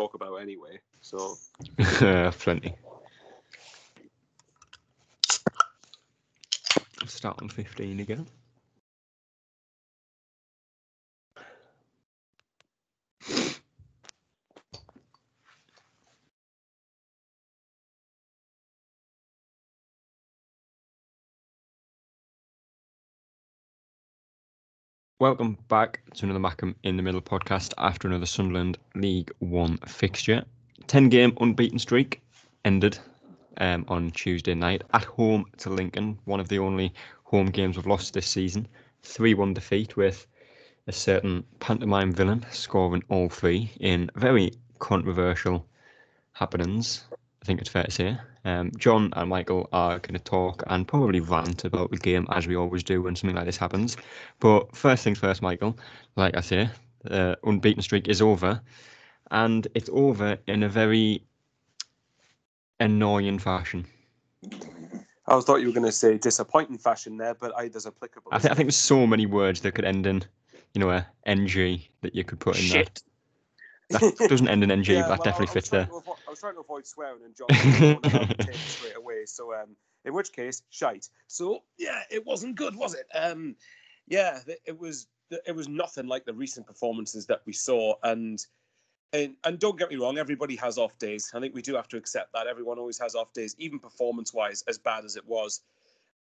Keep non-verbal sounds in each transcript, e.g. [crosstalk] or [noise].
talk about anyway. So [laughs] plenty. Start on 15 again. Welcome back to another Mackem in the Middle podcast after another Sunderland League One fixture. 10 game unbeaten streak ended um, on Tuesday night at home to Lincoln, one of the only home games we've lost this season. 3 1 defeat with a certain pantomime villain scoring all three in very controversial happenings. I think it's fair to say. Um, John and Michael are going to talk and probably rant about the game as we always do when something like this happens. But first things first, Michael, like I say, the unbeaten streak is over. And it's over in a very annoying fashion. I thought you were going to say disappointing fashion there, but either's applicable. I, th- I think there's so many words that could end in, you know, a NG that you could put in Shit. That doesn't end in NG, Yeah, but that well, definitely I, I fits there. to avo- I was trying to avoid swearing and John was going to take it [laughs] straight away. So, um, in which case, shite. So, yeah, it wasn't good, was it? Um, yeah, it was. It was nothing like the recent performances that we saw, and and and don't get me wrong, everybody has off days. I think we do have to accept that. Everyone always has off days, even performance-wise, as bad as it was.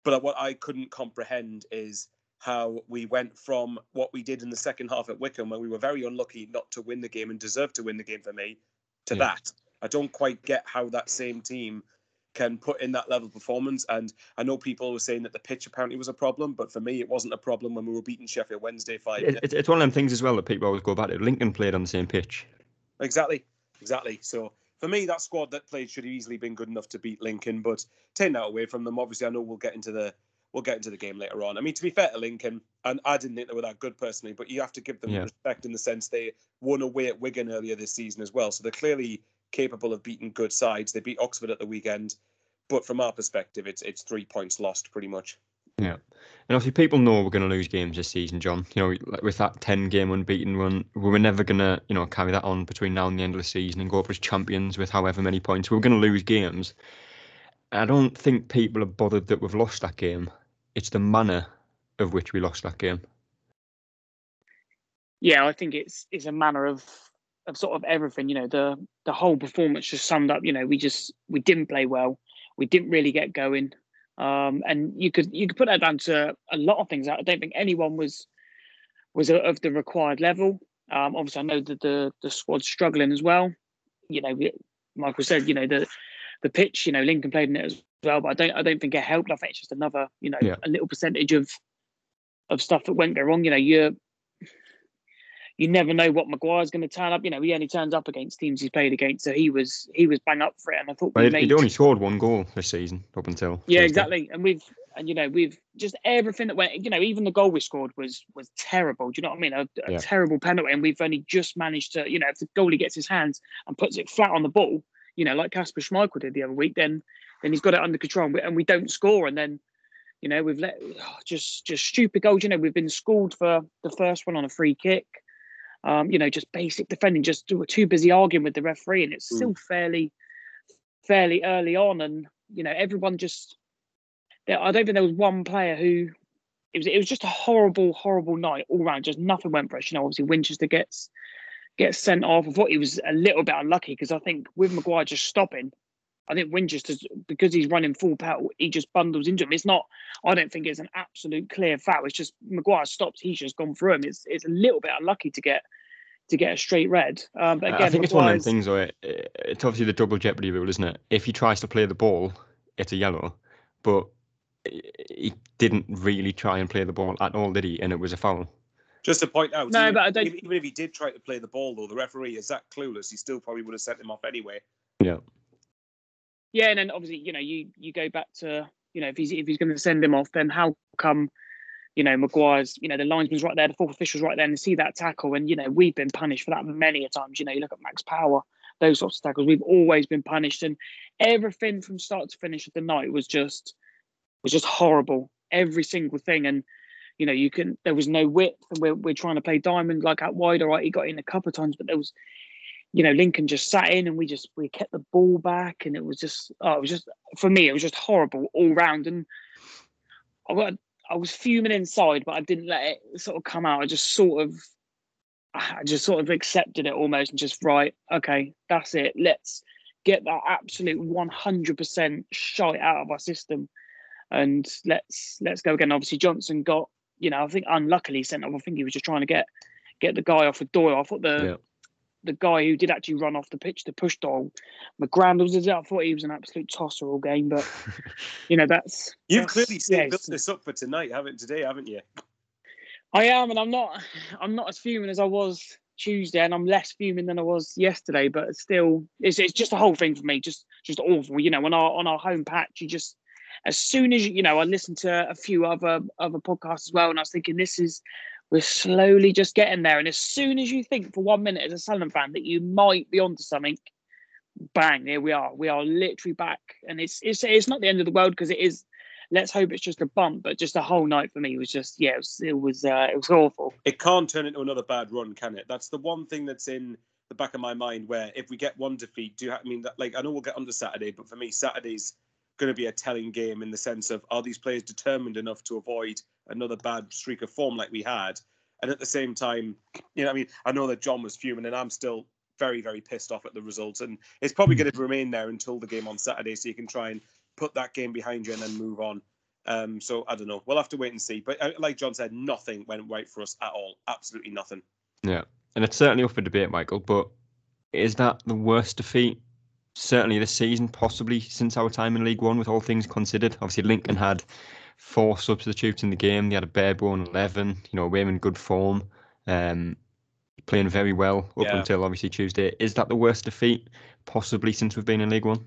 But what I couldn't comprehend is how we went from what we did in the second half at Wycombe, where we were very unlucky not to win the game and deserved to win the game for me, to Yeah. that. I don't quite get how that same team can put in that level of performance. And I know people were saying that the pitch apparently was a problem, but for me, it wasn't a problem when we were beating Sheffield Wednesday five. It, it's- it's one of them things as well that people always go back to. Lincoln played on the same pitch. Exactly, exactly. So for me, that squad that played should have easily been good enough to beat Lincoln, but taking that away from them, obviously, I know we'll get into the we'll get into the game later on. I mean, to be fair to Lincoln, and I didn't think they were that good personally, but you have to give them Yeah. respect in the sense they won away at Wigan earlier this season as well, so they're clearly capable of beating good sides. They beat Oxford at the weekend, but from our perspective, it's it's three points lost pretty much. Yeah, and obviously people know we're going to lose games this season, John. You know, with that ten-game unbeaten run, we were never going to, you know, carry that on between now and the end of the season and go up as champions with however many points. We were going to lose games. I don't think people are bothered that we've lost that game. It's the manner of which we lost that game. yeah, I think it's it's a manner of of sort of everything. You know, the the whole performance just summed up. You know, we just we didn't play well. We didn't really get going, um, and you could you could put that down to a lot of things. I don't think anyone was was of the required level. Um, obviously, I know that the the squad's struggling as well. You know, we, Michael said, you know, the the pitch. You know, Lincoln played in it as well, but I don't I don't think it helped. I think it's just another, you know, Yeah. a little percentage of of stuff that went go wrong. You know, you're you never know what Maguire's going to turn up. You know, he only turns up against teams he's played against, so he was he was bang up for it. And I thought But made he'd only scored one goal this season up until. yeah, exactly. And we've and you know we've just everything that went. You know, even the goal we scored was was terrible. Do you know what I mean? A, a Yeah. terrible penalty, and we've only just managed to. You know, if the goalie gets his hands and puts it flat on the ball, you know, like Kasper Schmeichel did the other week, then then he's got it under control, and we, and we don't score, and then. You know, we've let oh, [sighs] just just stupid goals. You know, we've been schooled for the first one on a free kick. Um, you know, just basic defending. Just we're too busy arguing with the referee, and it's Mm. still fairly fairly early on, and you know, everyone just I don't think there was one player who it was it was just a horrible, horrible night all round. Just nothing went for us. You know, obviously Winchester gets gets sent off. I thought he was a little bit unlucky because I think with Maguire just stopping, I think Winchester's because he's running full pedal, he just bundles into him. It's not. I don't think it's an absolute clear foul. It's just Maguire stops. He's just gone through him. It's it's a little bit unlucky to get to get a straight red. Um, but I- again, I think it's one of Maguire's- things where it, it's obviously the double jeopardy rule, isn't it? If he tries to play the ball, it's a yellow. But he didn't really try and play the ball at all, did he? And it was a foul. Just to point out, No, even, but I don't- even, even if he did try to play the ball, though, the referee is that clueless. He still probably would have sent him off anyway. Yeah. Yeah, and then obviously, you know, you you go back to, you know, if he's if he's going to send him off, then how come, you know, Maguire's, you know, the linesman's right there, the fourth official's right there, and see that tackle, and you know, we've been punished for that many a times. You know, you look at Max Power, those sorts of tackles, we've always been punished, and everything from start to finish of the night was just was just horrible. Every single thing, and you know, you can there was no width, and we're we're trying to play diamond like out wide. All right, he got in a couple of times, but there was you know, Lincoln just sat in and we just we kept the ball back, and it was just oh, it was just for me, it was just horrible all round. And I got I was fuming inside, but I didn't let it sort of come out. I just sort of I just sort of accepted it almost and just right, okay, that's it. Let's get that absolute 100% shite out of our system and let's let's go again. Obviously, Johnson got you know I think unluckily sent off. I think he was just trying to get get the guy off of Doyle. I thought the yeah. the guy who did actually run off the pitch to push Doyle, is was I thought he was an absolute tosser all game. But [laughs] you know that's you've that's, clearly yeah, built this up for tonight, haven't today, haven't you? I am, and I'm not. [laughs] I'm not as fuming as I was Tuesday, and I'm less fuming than I was yesterday. But still, it's it's just a whole thing for me. Just just awful. You know, on our on our home patch, you just as soon as you know, I listened to a few other other podcasts as well, and I was thinking this is we're slowly just getting there. And as soon as you think for one minute as a Sunderland fan that you might be onto something, bang, here we are. We are literally back, and it's it's it's not the end of the world because it is. Let's hope it's just a bump, but just a whole night for me was just yeah, it was it was, uh, it was awful. It can't turn into another bad run, can it? That's the one thing that's in the back of my mind. Where if we get one defeat, do you have, I mean that like I know we'll get under Saturday, but for me Saturday's going to be a telling game in the sense of are these players determined enough to avoid another bad streak of form like we had? And at the same time, you know, I mean, I know that John was fuming, and I'm still very, very pissed off at the results, and it's probably going to remain there until the game on Saturday, so you can try and put that game behind you and then move on. Um, so I don't know. We'll have to wait and see. But uh, like John said, nothing went right for us at all. Absolutely nothing. Yeah, and it's certainly up for debate, Michael. But is that the worst defeat certainly this season, possibly since our time in League One, with all things considered. Obviously, Lincoln had four substitutes in the game. They had a barebone 11, you know, we're in good form, um, playing very well up yeah. until obviously Tuesday. Is that the worst defeat possibly since we've been in League One?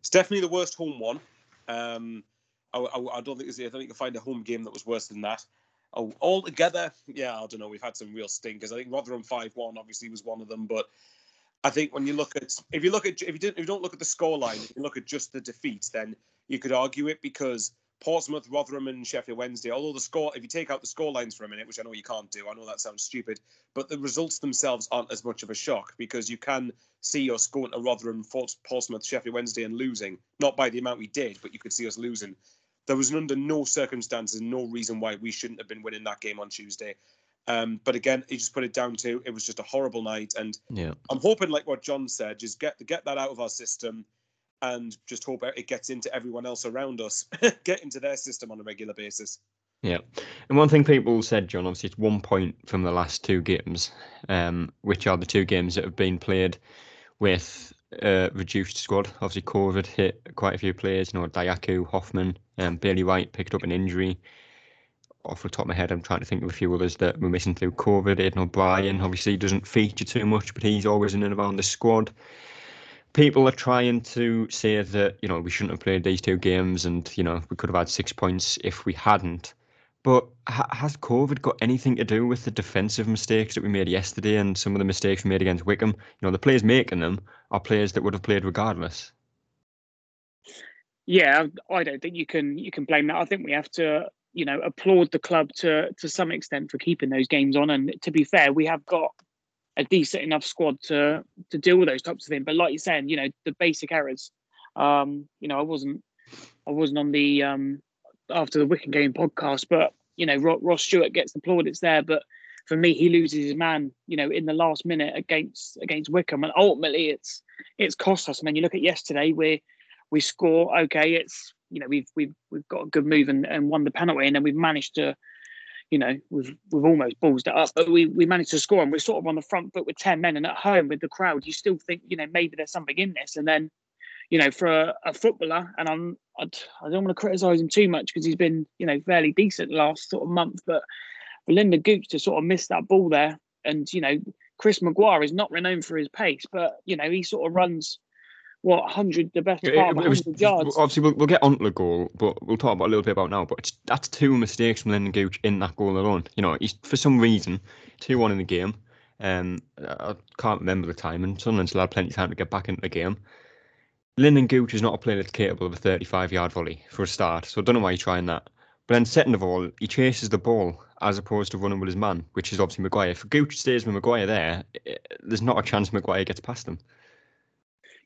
It's definitely the worst home one. Um, I, I, I, don't think I don't think you can find a home game that was worse than that. Oh, altogether, yeah, I don't know. We've had some real stinkers. I think Rotherham five one obviously was one of them, but I think when you look at if you look at if you don't if you don't look at the scoreline, if you look at just the defeats, then you could argue it because Portsmouth, Rotherham, and Sheffield Wednesday. Although the score, if you take out the score lines for a minute, which I know you can't do, I know that sounds stupid, but the results themselves aren't as much of a shock because you can see us going to Rotherham, Portsmouth, Sheffield Wednesday, and losing. Not by the amount we did, but you could see us losing. There was under no circumstances, no reason why we shouldn't have been winning that game on Tuesday. Um, but again, he just put it down to it was just a horrible night, and yeah. I'm hoping, like what John said, just get get that out of our system, and just hope it gets into everyone else around us, [laughs] get into their system on a regular basis. Yeah, and one thing people said, John, obviously it's one point from the last two games, um, which are the two games that have been played with a reduced squad. Obviously, COVID hit quite a few players. You know, Dajaku, Hoffmann, um, Bailey Wright picked up an injury off the top of my head, I'm trying to think of a few others that were missing through COVID. Aiden O'Brien obviously doesn't feature too much, but he's always in and around the squad. People are trying to say that you know we shouldn't have played these two games, and you know we could have had six points if we hadn't. But ha- has COVID got anything to do with the defensive mistakes that we made yesterday and some of the mistakes we made against Wycombe? You know, the players making them are players that would have played regardless. Yeah, I don't think you can you can blame that. I think we have to you know applaud the club to to some extent for keeping those games on. And to be fair, we have got a decent enough squad to to deal with those types of things. But like you're saying, you know the basic errors. Um, you know, I wasn't I wasn't on the um after the Wycombe game podcast, but you know Ross Stewart gets the plaudits there, but for me, he loses his man, you know, in the last minute against against Wycombe, and ultimately it's it's cost us. And then you look at yesterday, we we score. Okay, it's you know we've we've we've got a good move and, and won the penalty, and then we've managed to, you know, we've we've almost ballsed it up, but we we managed to score, and we're sort of on the front foot with ten men, and at home with the crowd, you still think you know maybe there's something in this, and then, you know, for a, a footballer, and I'm I'd, I do not want to criticise him too much because he's been you know fairly decent last sort of month, but Lynden Gooch to sort of miss that ball there, and you know. Chris Maguire is not renowned for his pace, but you know he sort of runs what 100 the best part of 100 yards. Obviously, we'll, we'll get on to the goal, but we'll talk about a little bit about now. But that's two mistakes from Lynden Gooch in that goal alone. You know, he's for some reason two one in the game. Um, I can't remember the time, and Sunderland still had plenty of time to get back into the game. Lynden Gooch is not a player that's capable of a 35 yard volley for a start, so I don't know why you're trying that. But then, second of all, he chases the ball as opposed to running with his man, which is obviously Maguire. If Gooch stays with Maguire there, eh, there's not a chance Maguire gets past him.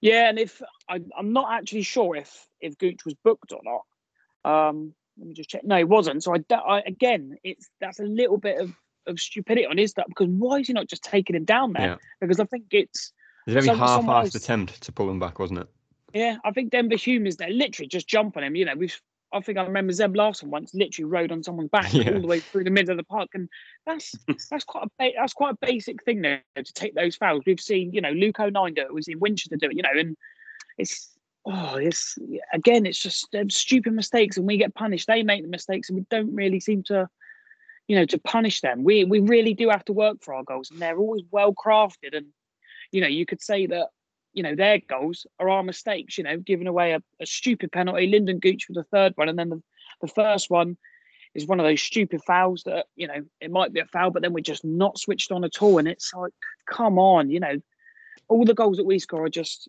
Yeah, and if I, I'm not actually sure if if Gooch was booked or not. Um, let me just check. No, he wasn't. So I, I again, it's that's a little bit of, of stupidity on his stuff because why is he not just taking him down there? Yeah. Because I think it's a very half-assed attempt to pull him back, wasn't it? yeah, I think Denver Hume is there, literally just jump on him. You know, we've I think I remember Seb Larsson once literally rode on someone's back Yeah. all the way through the middle of the park, and that's [laughs] that's quite a ba- that's quite a basic thing there to take those fouls. We've seen you know Luke do it, we've Winchester do it, you know, and it's oh it's again it's just stupid mistakes, and we get punished. They make the mistakes, and we don't really seem to you know to punish them. We we really do have to work for our goals, and they're always well crafted, and you know you could say that you know, their goals are our mistakes, you know, giving away a, a stupid penalty, Lynden Gooch for the third one, and then the, the first one is one of those stupid fouls that, you know, it might be a foul, but then we're just not switched on at all. And it's like, come on, you know, all the goals that we score are just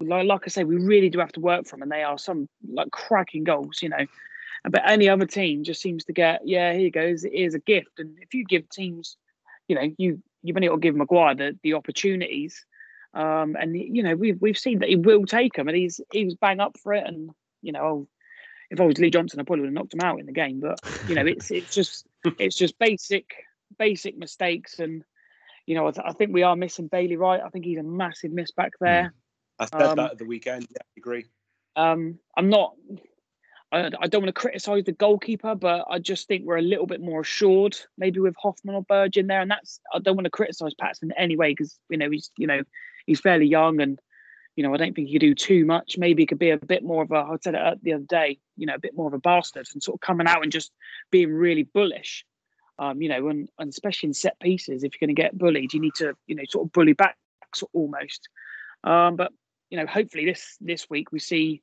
like, like I say, we really do have to work from, and they are some like cracking goals, you know. But any other team just seems to get, yeah, here you go, here's a gift. And if you give teams, you know, you you've only got to give Maguire the, the opportunities. Um, and you know we've we've seen that he will take them, and he's he was bang up for it. And you know, if I was Lee Johnson, I probably would have knocked him out in the game. But you know, it's it's just [laughs] it's just basic basic mistakes, and you know, I, th- I think we are missing Bailey Wright. I think he's a massive miss back there. I said Um, that at the weekend. Yeah, I agree. Um, I'm not. I, I don't want to criticise the goalkeeper, but I just think we're a little bit more assured, maybe with Hoffmann or Burge in there. And that's I don't want to criticise Patson in any way because you know he's you know he's fairly young and you know I don't think he could do too much. Maybe he could be a bit more of a. I said it the other day, you know, a bit more of a bastard and sort of coming out and just being really bullish. Um, you know, and, and especially in set pieces, if you're going to get bullied, you need to you know sort of bully back sort of almost. Um, but you know, hopefully this this week we see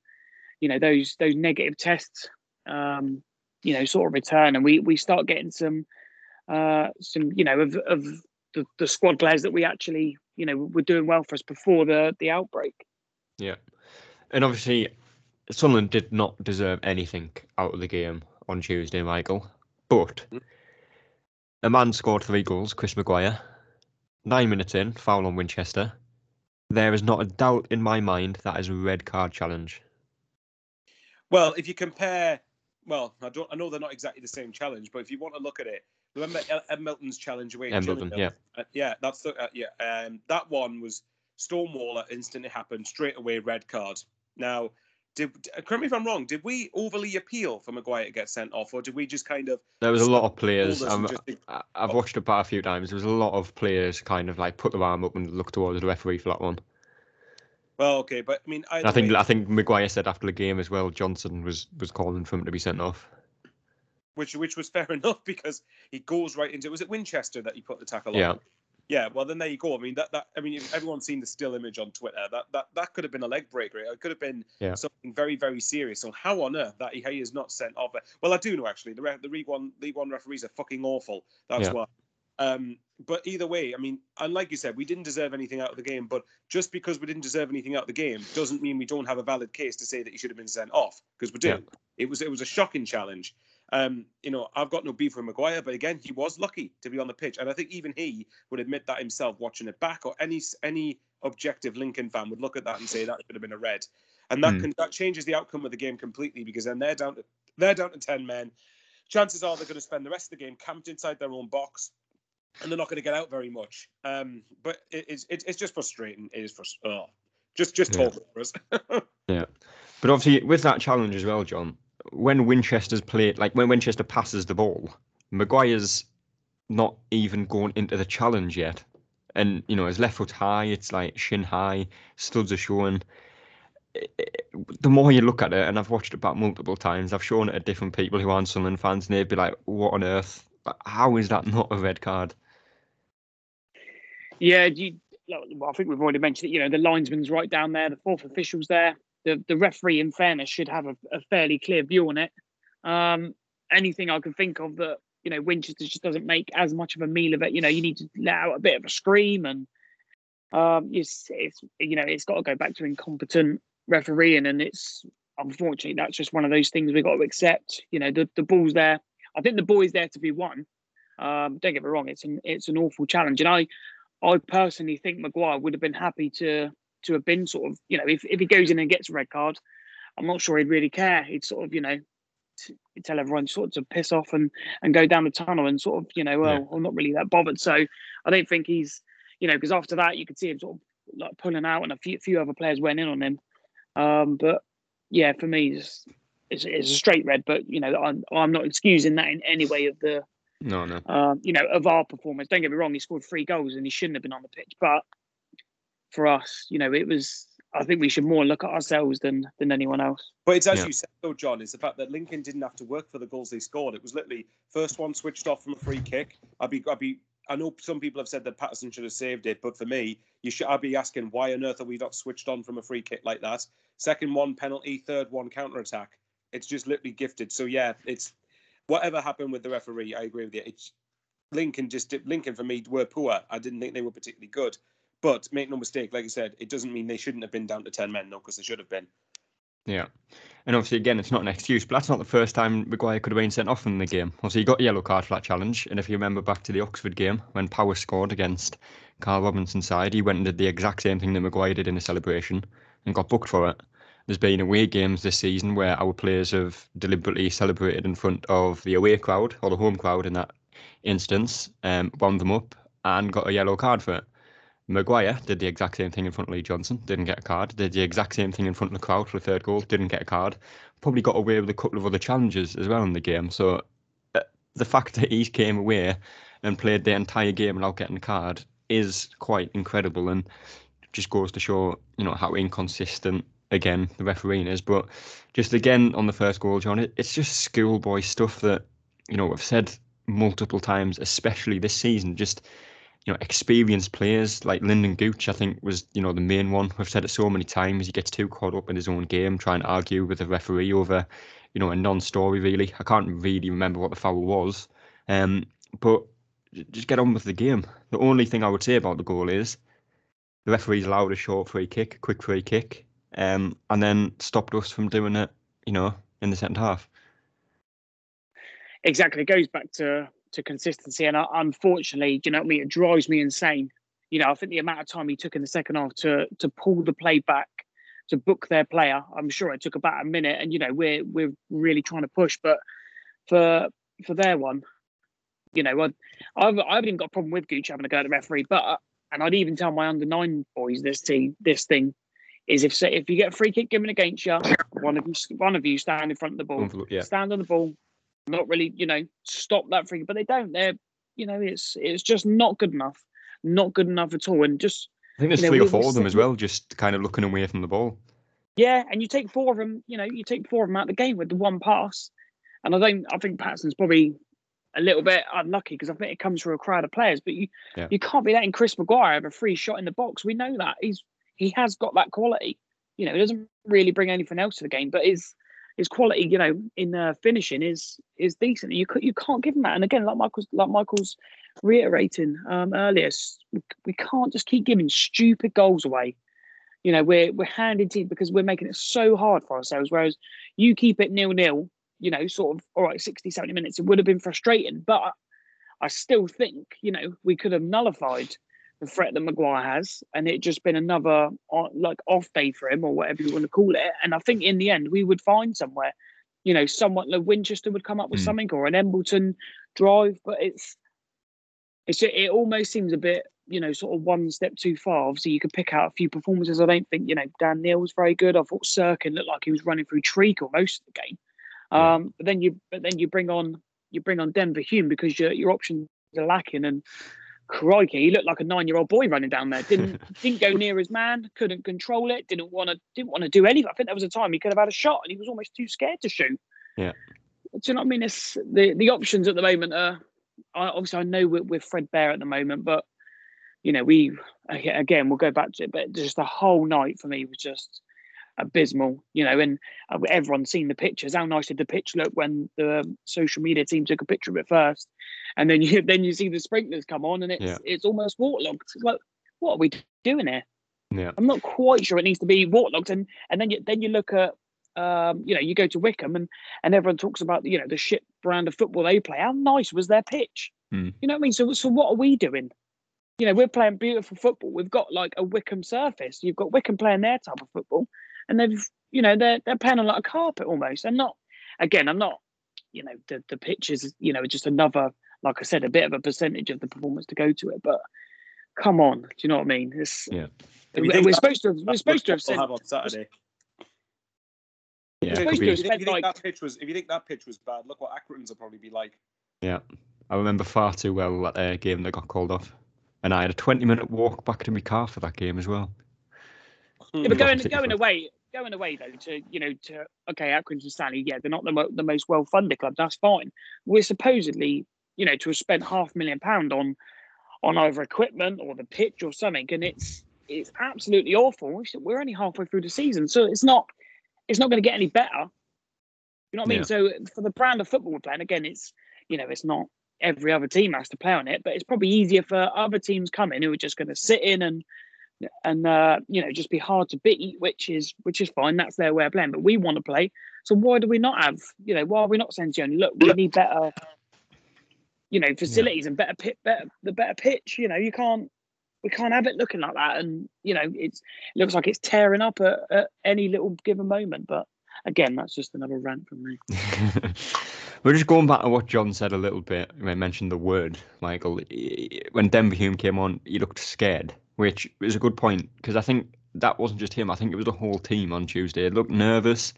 you know those those negative tests um you know sort of return and we we start getting some uh some you know of of the, the squad players that we actually you know were doing well for us before the the outbreak Yeah. And obviously, Sunderland did not deserve anything out of the game on Tuesday, Michael. But Mm. a man scored three goals, Chris Maguire. Nine minutes in, foul on Winchester. There is not a doubt in my mind that is a red card challenge. Well, if you compare, well, I don't, I know they're not exactly the same challenge, but if you want to look at it, remember Ed Milton's challenge away? at Milton, yeah. Uh, yeah, that's the, uh, yeah. Um, that one was Stonewaller instantly happened straight away red card. Now, did correct me if I'm wrong? Did we overly appeal for Maguire to get sent off, or did we just kind of? There was a lot of players. Um, just think- I- I've watched it back a few times. There was a lot of players kind of like put their arm up and look towards the referee for that one. Well, okay, but I mean, I think way- I think Maguire said after the game as well. Johnson was was calling for him to be sent off. Which which was fair [laughs] enough because he goes right into. Was it Winchester that he put the tackle Yeah. on? Yeah. Well, then there you go. I mean, that that I mean, if everyone's seen the still image on Twitter. That that that could have been a leg breaker. It could have been Yeah. something very very serious. So how on earth that he is not sent off? Well, I do know actually. The re- the League One League One referees are fucking awful. That's Yeah. why. Um, but either way, I mean, and like you said, we didn't deserve anything out of the game. But just because we didn't deserve anything out of the game doesn't mean we don't have a valid case to say that he should have been sent off because we do. Yeah. It was it was a shocking challenge. Um, you know, I've got no beef with Maguire, but again, he was lucky to be on the pitch, and I think even he would admit that himself watching it back. Or any any objective Lincoln fan would look at that and say that should have been a red, and that Hmm. can that changes the outcome of the game completely because then they're down to they're down to ten men. Chances are they're going to spend the rest of the game camped inside their own box, and they're not going to get out very much. Um, but it, it's it, it's just frustrating. It is frustrating. Oh, just just Yeah. talk for us. [laughs] But obviously, with that challenge as well, John, when Winchester's played, like when Winchester passes the ball, Maguire's not even gone into the challenge yet. And, you know, his left foot high, it's like shin high, studs are showing. The more you look at it, and I've watched it back multiple times, I've shown it to different people who aren't Sunderland fans, and they'd be like, what on earth? How is that not a red card? Yeah, you, I think we've already mentioned it. You know, the linesman's right down there, the fourth official's there. The the referee, in fairness, should have a, a fairly clear view on it. Um, anything I can think of that you know Winchester just doesn't make as much of a meal of it. You know, you need to let out a bit of a scream, and um, it's, it's you know it's got to go back to incompetent refereeing, and it's unfortunately, that's just one of those things we've got to accept. You know, the, the ball's there. I think the ball is there to be won. Um, don't get me wrong; it's an it's an awful challenge, and I I personally think Maguire would have been happy to to have been sort of you know if, if he goes in and gets a red card, I'm not sure he'd really care. He'd sort of you know t- tell everyone sort of to piss off and and go down the tunnel and sort of you know well yeah. I'm not really that bothered. So I don't think he's you know because after that you could see him sort of like pulling out and a few few other players went in on him. Um, but yeah, for me it's, it's, it's a straight red. But you know I'm I'm not excusing that in any way of the no, no. Um, you know, of our performance. Don't get me wrong, he scored three goals and he shouldn't have been on the pitch. But for us, you know, it was. I think we should more look at ourselves than than anyone else. But it's as yeah. you said, though, John. It's the fact that Lincoln didn't have to work for the goals they scored. It was literally first one switched off from a free kick. I'd be, I'd be. I know some people have said that Patterson should have saved it, but for me, you should. I'd be asking why on earth are we not switched on from a free kick like that? Second one penalty, third one counter attack. It's just literally gifted. So yeah, it's whatever happened with the referee. I agree with you. It's Lincoln just Lincoln for me were poor. I didn't think they were particularly good. But make no mistake, like I said, it doesn't mean they shouldn't have been down to ten men, no, because they should have been. Yeah. And obviously, again, it's not an excuse, but that's not the first time Maguire could have been sent off in the game. Obviously, he got a yellow card for that challenge. And if you remember back to the Oxford game, when Power scored against Karl Robinson's side, he went and did the exact same thing that Maguire did in a celebration and got booked for it. There's been away games this season where our players have deliberately celebrated in front of the away crowd or the home crowd in that instance, um, wound them up and got a yellow card for it. Maguire did the exact same thing in front of Lee Johnson, didn't get a card. Did the exact same thing in front of the crowd for the third goal, didn't get a card. Probably got away with a couple of other challenges as well in the game. So uh, the fact that he came away and played the entire game without getting a card is quite incredible and just goes to show, you know, how inconsistent again the refereeing is. But just again on the first goal, John, it, it's just schoolboy stuff that you know I've said multiple times, especially this season. Just you know, experienced players like Lynden Gooch, I think was you know the main one. We've said it so many times. He gets too caught up in his own game, trying to argue with the referee over you know a non-story. Really, I can't really remember what the foul was. Um, but just get on with the game. The only thing I would say about the goal is the referee's allowed a short free kick, quick free kick, um, and then stopped us from doing it. You know, in the second half exactly. It goes back to to consistency, and uh, unfortunately, you know what I mean. It drives me insane. You know, I think the amount of time he took in the second half to to pull the play back, to book their player. I'm sure it took about a minute, and you know we're we're really trying to push, but for for their one, you know, I've I've, I've even got a problem with Gooch having to go to the referee, but and I'd even tell my under nine boys this team this thing is if if you get a free kick given against you, one of you one of you stand in front of the ball, yeah. stand on the ball, not really, you know, stop that free, but they don't. They're, you know, it's it's just not good enough, not good enough at all. And just I think there's you know, three or four of them as well, just kind of looking away from the ball. Yeah, and you take four of them, you know, you take four of them out of the game with the one pass, and I don't, I think Patson's probably a little bit unlucky because I think it comes from a crowd of players, but you yeah. you can't be letting Chris Maguire have a free shot in the box. We know that he's he has got that quality. You know, he doesn't really bring anything else to the game, but is his quality, you know, in uh, finishing is is decent. You you can't give him that. And again, like Michael's like Michael's reiterating um, earlier, we can't just keep giving stupid goals away. You know, we're we're handing to because we're making it so hard for ourselves. Whereas you keep it nil nil, you know, sort of all right, 60, 70 minutes, it would have been frustrating. But I still think, you know, we could have nullified the threat that Maguire has, and it just been another uh, like off day for him or whatever you want to call it. And I think in the end we would find somewhere, you know, somewhat like Winchester would come up with mm. something or an Embleton drive, but it's it's it almost seems a bit you know sort of one step too far. Obviously, you could pick out a few performances. I don't think you know Dan Neil was very good. I thought Cirkin looked like he was running through treacle most of the game. Um, but then you but then you bring on you bring on Denver Hume because your your options are lacking and crikey, he looked like a nine-year-old boy running down there. Didn't [laughs] didn't go near his man, couldn't control it, didn't want to didn't want to do anything. I think there was a time he could have had a shot and he was almost too scared to shoot. Yeah. Do you know what I mean? It's the the options at the moment are obviously I know we're, we're Fred Bear at the moment, but you know we again we'll go back to it, but just the whole night for me was just abysmal, you know, and uh, everyone's seen the pictures. How nice did the pitch look when the social media team took a picture of it first, and then you [laughs] then you see the sprinklers come on, and it's yeah. it's almost waterlogged. It's like, what are we doing here? Yeah. I'm not quite sure it needs to be waterlogged, and and then you then you look at um, you know, you go to Wycombe and and everyone talks about you know the shit brand of football they play. How nice was their pitch? Mm. You know what I mean? So so what are we doing? You know, we're playing beautiful football. We've got like a Wycombe surface. You've got Wycombe playing their type of football, and they've you know they're they're playing on like a carpet almost. And not again, I'm not you know the the pitches you know just another like I said a bit of a percentage of the performance to go to it, but come on, do you know what I mean? It's, Yeah. If We're, think we're that- supposed to have, we're supposed to have said have on Saturday. Yeah, If could supposed you to be. have think- if you think like- that pitch was, if you think that pitch was bad, look what Accrington's will probably be like. Yeah, I remember far too well that uh, game that got called off, and I had a twenty-minute walk back to my car for that game as well. Yeah, It but going going away, going away though to you know to okay, Accrington and Stanley, yeah, they're not the mo- the most well funded club. That's fine. We're supposedly you know to have spent half a million pound on on either equipment or the pitch or something, and it's it's absolutely awful. We're- We're only halfway through the season, so it's not it's not going to get any better. You know what I mean? Yeah. So for the brand of football we're playing, again, it's you know it's not every other team has to play on it, but it's probably easier for other teams coming who are just going to sit in and and uh, you know just be hard to beat, which is which is fine. That's their way of playing. But we want to play, so why do we not have? You know, why are we not saying to look, we need better, you know, facilities and better pit, better the better pitch. You know, you can't we can't have it looking like that, and you know, it's it looks like it's tearing up at, at any little given moment. But again, that's just another rant from me. [laughs] We're just going back to what John said a little bit I mentioned the word, Michael. When Denver Hume came on, he looked scared, which is a good point because I think that wasn't just him. I think it was the whole team on Tuesday. It looked nervous,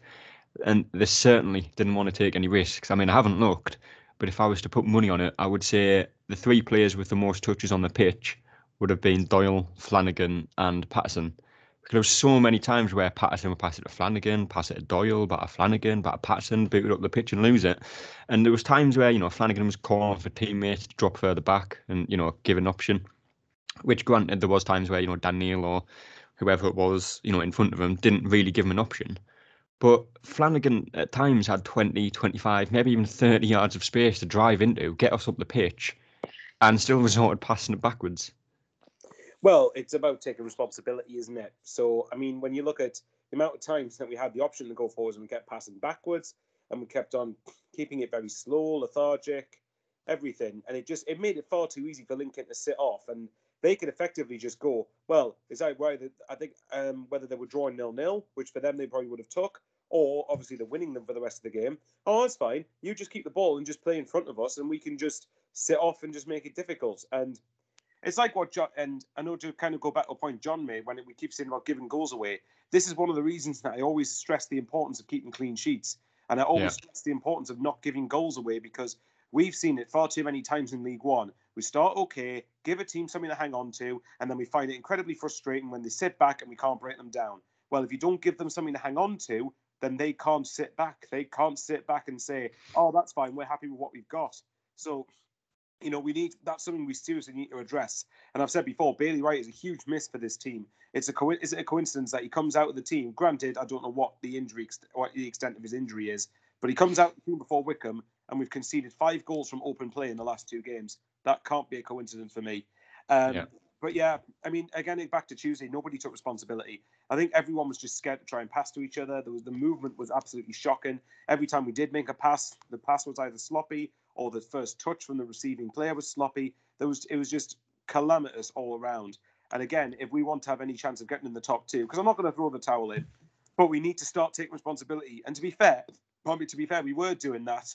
and they certainly didn't want to take any risks. I mean, I haven't looked, but if I was to put money on it, I would say the three players with the most touches on the pitch would have been Doyle, Flanagan, and Patterson. Because there was so many times where Patterson would pass it to Flanagan, pass it to Doyle, back to Flanagan, back to Patterson, boot it up the pitch and lose it. And there was times where, you know, Flanagan was calling for teammates to drop further back and, you know, give an option. Which granted there was times where, you know, Daniel or whoever it was, you know, in front of him didn't really give him an option. But Flanagan at times had 20, 25, maybe even 30 yards of space to drive into, get us up the pitch, and still [laughs] resorted passing it backwards. Well, it's about taking responsibility, isn't it? So, I mean, when you look at the amount of times that we had the option to go forwards and we kept passing backwards and we kept on keeping it very slow, lethargic, everything. And it just, it made it far too easy for Lincoln to sit off. And they could effectively just go, well, is that why the, I think um, whether they were drawing nil nil, which for them they probably would have took, or obviously they're winning them for the rest of the game. Oh, that's fine. You just keep the ball and just play in front of us, and we can just sit off and just make it difficult. And it's like what John and I know to kind of go back to a point John made when we keep saying about giving goals away. This is one of the reasons that I always stress the importance of keeping clean sheets, and I always Yeah. stress the importance of not giving goals away because we've seen it far too many times in League One. We start okay, give a team something to hang on to, and then we find it incredibly frustrating when they sit back and we can't break them down. Well, if you don't give them something to hang on to, then they can't sit back. They can't sit back and say, "Oh, that's fine. We're happy with what we've got." So you know, we need that's something we seriously need to address. And I've said before, Bailey Wright is a huge miss for this team. It's a co- is it a coincidence that he comes out of the team? Granted, I don't know what the injury, what the extent of his injury is, but he comes out the team before Wycombe, and we've conceded five goals from open play in the last two games. That can't be a coincidence for me. Um, Yeah. But yeah, I mean, again, back to Tuesday, nobody took responsibility. I think everyone was just scared to try and pass to each other. There was the movement was absolutely shocking. Every time we did make a pass, the pass was either sloppy or the first touch from the receiving player was sloppy. There was it was just calamitous all around. And again, if we want to have any chance of getting in the top two, because I'm not going to throw the towel in, but we need to start taking responsibility. And to be fair, probably to be fair, we were doing that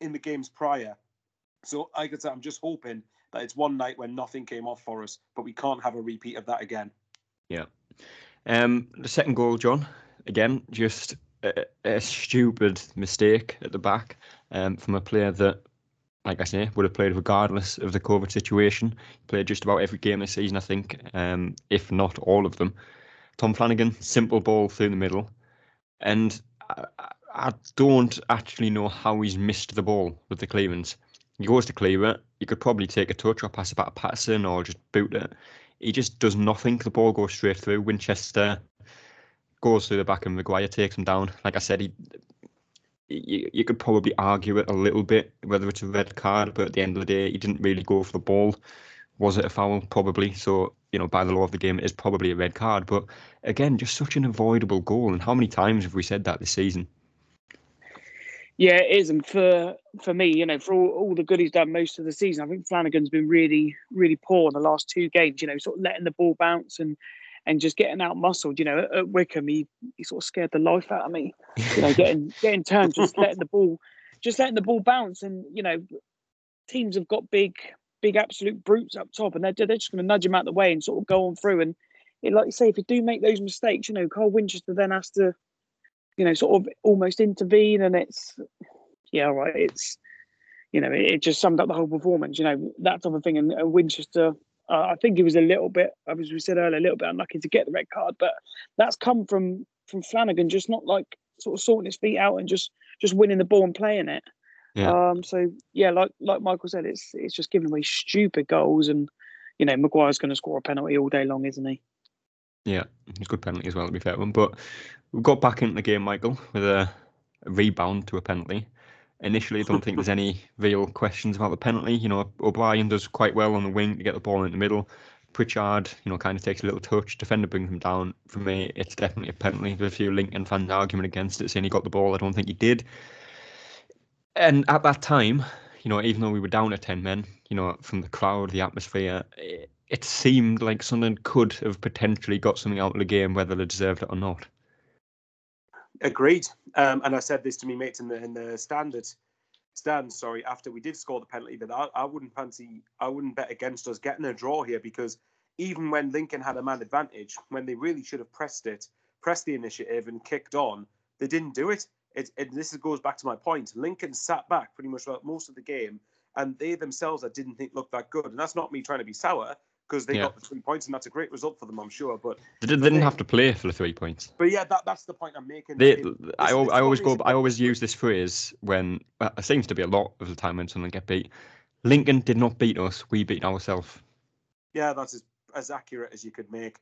in the games prior. So I could say I'm just hoping that it's one night when nothing came off for us, but we can't have a repeat of that again. Yeah. Um, the second goal, John, again, just a, a stupid mistake at the back um, from a player that, like I say, would have played regardless of the COVID situation. Played just about every game this season, I think, um, if not all of them. Tom Flanagan, simple ball through the middle, and I, I- I don't actually know how he's missed the ball with the clearance. He goes to clear it. He could probably take a touch or pass it back to Patterson or just boot it. He just does nothing. The ball goes straight through. Winchester goes through the back and Maguire takes him down. Like I said, he, you, you could probably argue it a little bit whether it's a red card, but at the end of the day, he didn't really go for the ball. Was it a foul? Probably. So, you know, by the law of the game, it is probably a red card. But again, just such an avoidable goal. And how many times have we said that this season? Yeah, it is. And for for me, you know, for all, all the good he's done most of the season, I think Flanagan's been really, really poor in the last two games, you know, sort of letting the ball bounce and and just getting out muscled. You know, at, at Wycombe, he, he sort of scared the life out of me. You know, getting [laughs] getting turned, just letting the ball, just letting the ball bounce. And you know, teams have got big, big absolute brutes up top, and they're they're just going to nudge him out the way and sort of go on through. And it, like you say, if you do make those mistakes, you know, Carl Winchester then has to, you know, sort of almost intervene, and it's yeah, right, it's. You know, it, it just summed up the whole performance. You know that type of thing, and, and Winchester uh, I think he was a little bit, as we said earlier, a little bit unlucky to get the red card, but that's come from from Flanagan just not like sort of sorting his feet out and just just winning the ball and playing it. Yeah. Um. So yeah, like like Michael said, it's it's just giving away stupid goals, and you know Maguire's going to score a penalty all day long, isn't he? Yeah, it's a good penalty as well to be fair one. But we got back into the game, Michael, with a, a rebound to a penalty initially, I don't think there's any [laughs] real questions about the penalty. You know, O'Brien does quite well on the wing to get the ball in the middle. Pritchard, you know, kind of takes a little touch. Defender brings him down. For me, it's definitely a penalty. There's a few Lincoln fans argument against it, saying he got the ball. I don't think he did. And at that time, you know, even though we were down to 10 men, you know, from the crowd, the atmosphere, it, it seemed like Sunderland could have potentially got something out of the game, whether they deserved it or not. Agreed. Um, and I said this to me mates in the in the standard stand. Sorry, after we did score the penalty, that I, I wouldn't fancy, I wouldn't bet against us getting a draw here because even when Lincoln had a man advantage, when they really should have pressed it, pressed the initiative and kicked on, they didn't do it. It, it this goes back to my point. Lincoln sat back pretty much most of the game, and they themselves I didn't think looked that good. And that's not me trying to be sour because they yeah. got the three points, and that's a great result for them, I'm sure. But they, did, not have to play for the three points. But yeah, that, that's the point I'm making. They, it, I, I always go, I always use this phrase when well, it seems to be a lot of the time when someone get beat. Lincoln did not beat us; we beat ourselves. Yeah, that's as, as accurate as you could make.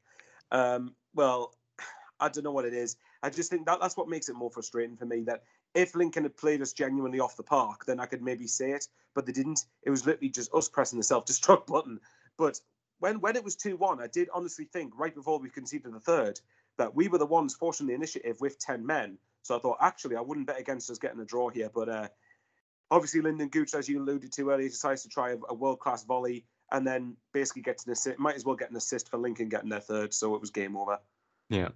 Um, well, [sighs] I don't know what it is. I just think that that's what makes it more frustrating for me. That if Lincoln had played us genuinely off the park, then I could maybe say it, but they didn't. It was literally just us pressing the self-destruct [laughs] button. But when when it was two one, I did honestly think right before we conceded the third that we were the ones forcing the initiative with ten men. So I thought actually I wouldn't bet against us getting a draw here, but uh, obviously Lynden Gooch, as you alluded to earlier, decides to try a, a world class volley and then basically gets an assist. Might as well get an assist for Lincoln getting their third, so it was game over. Yeah.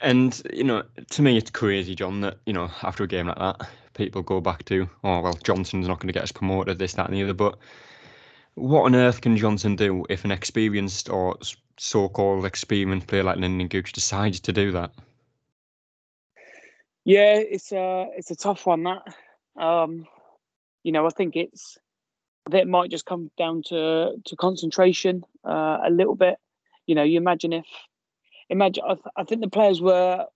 And you know, to me, it's crazy, John, that you know after a game like that, people go back to, oh well, Johnson's not going to get us promoted, this, that, and the other. But what on earth can Johnson do if an experienced or so-called experienced player like Lynden Gooch decides to do that? Yeah, it's a it's a tough one. That um, you know, I think it's that might just come down to to concentration uh, a little bit. You know, you imagine if imagine I, th- I think the players were,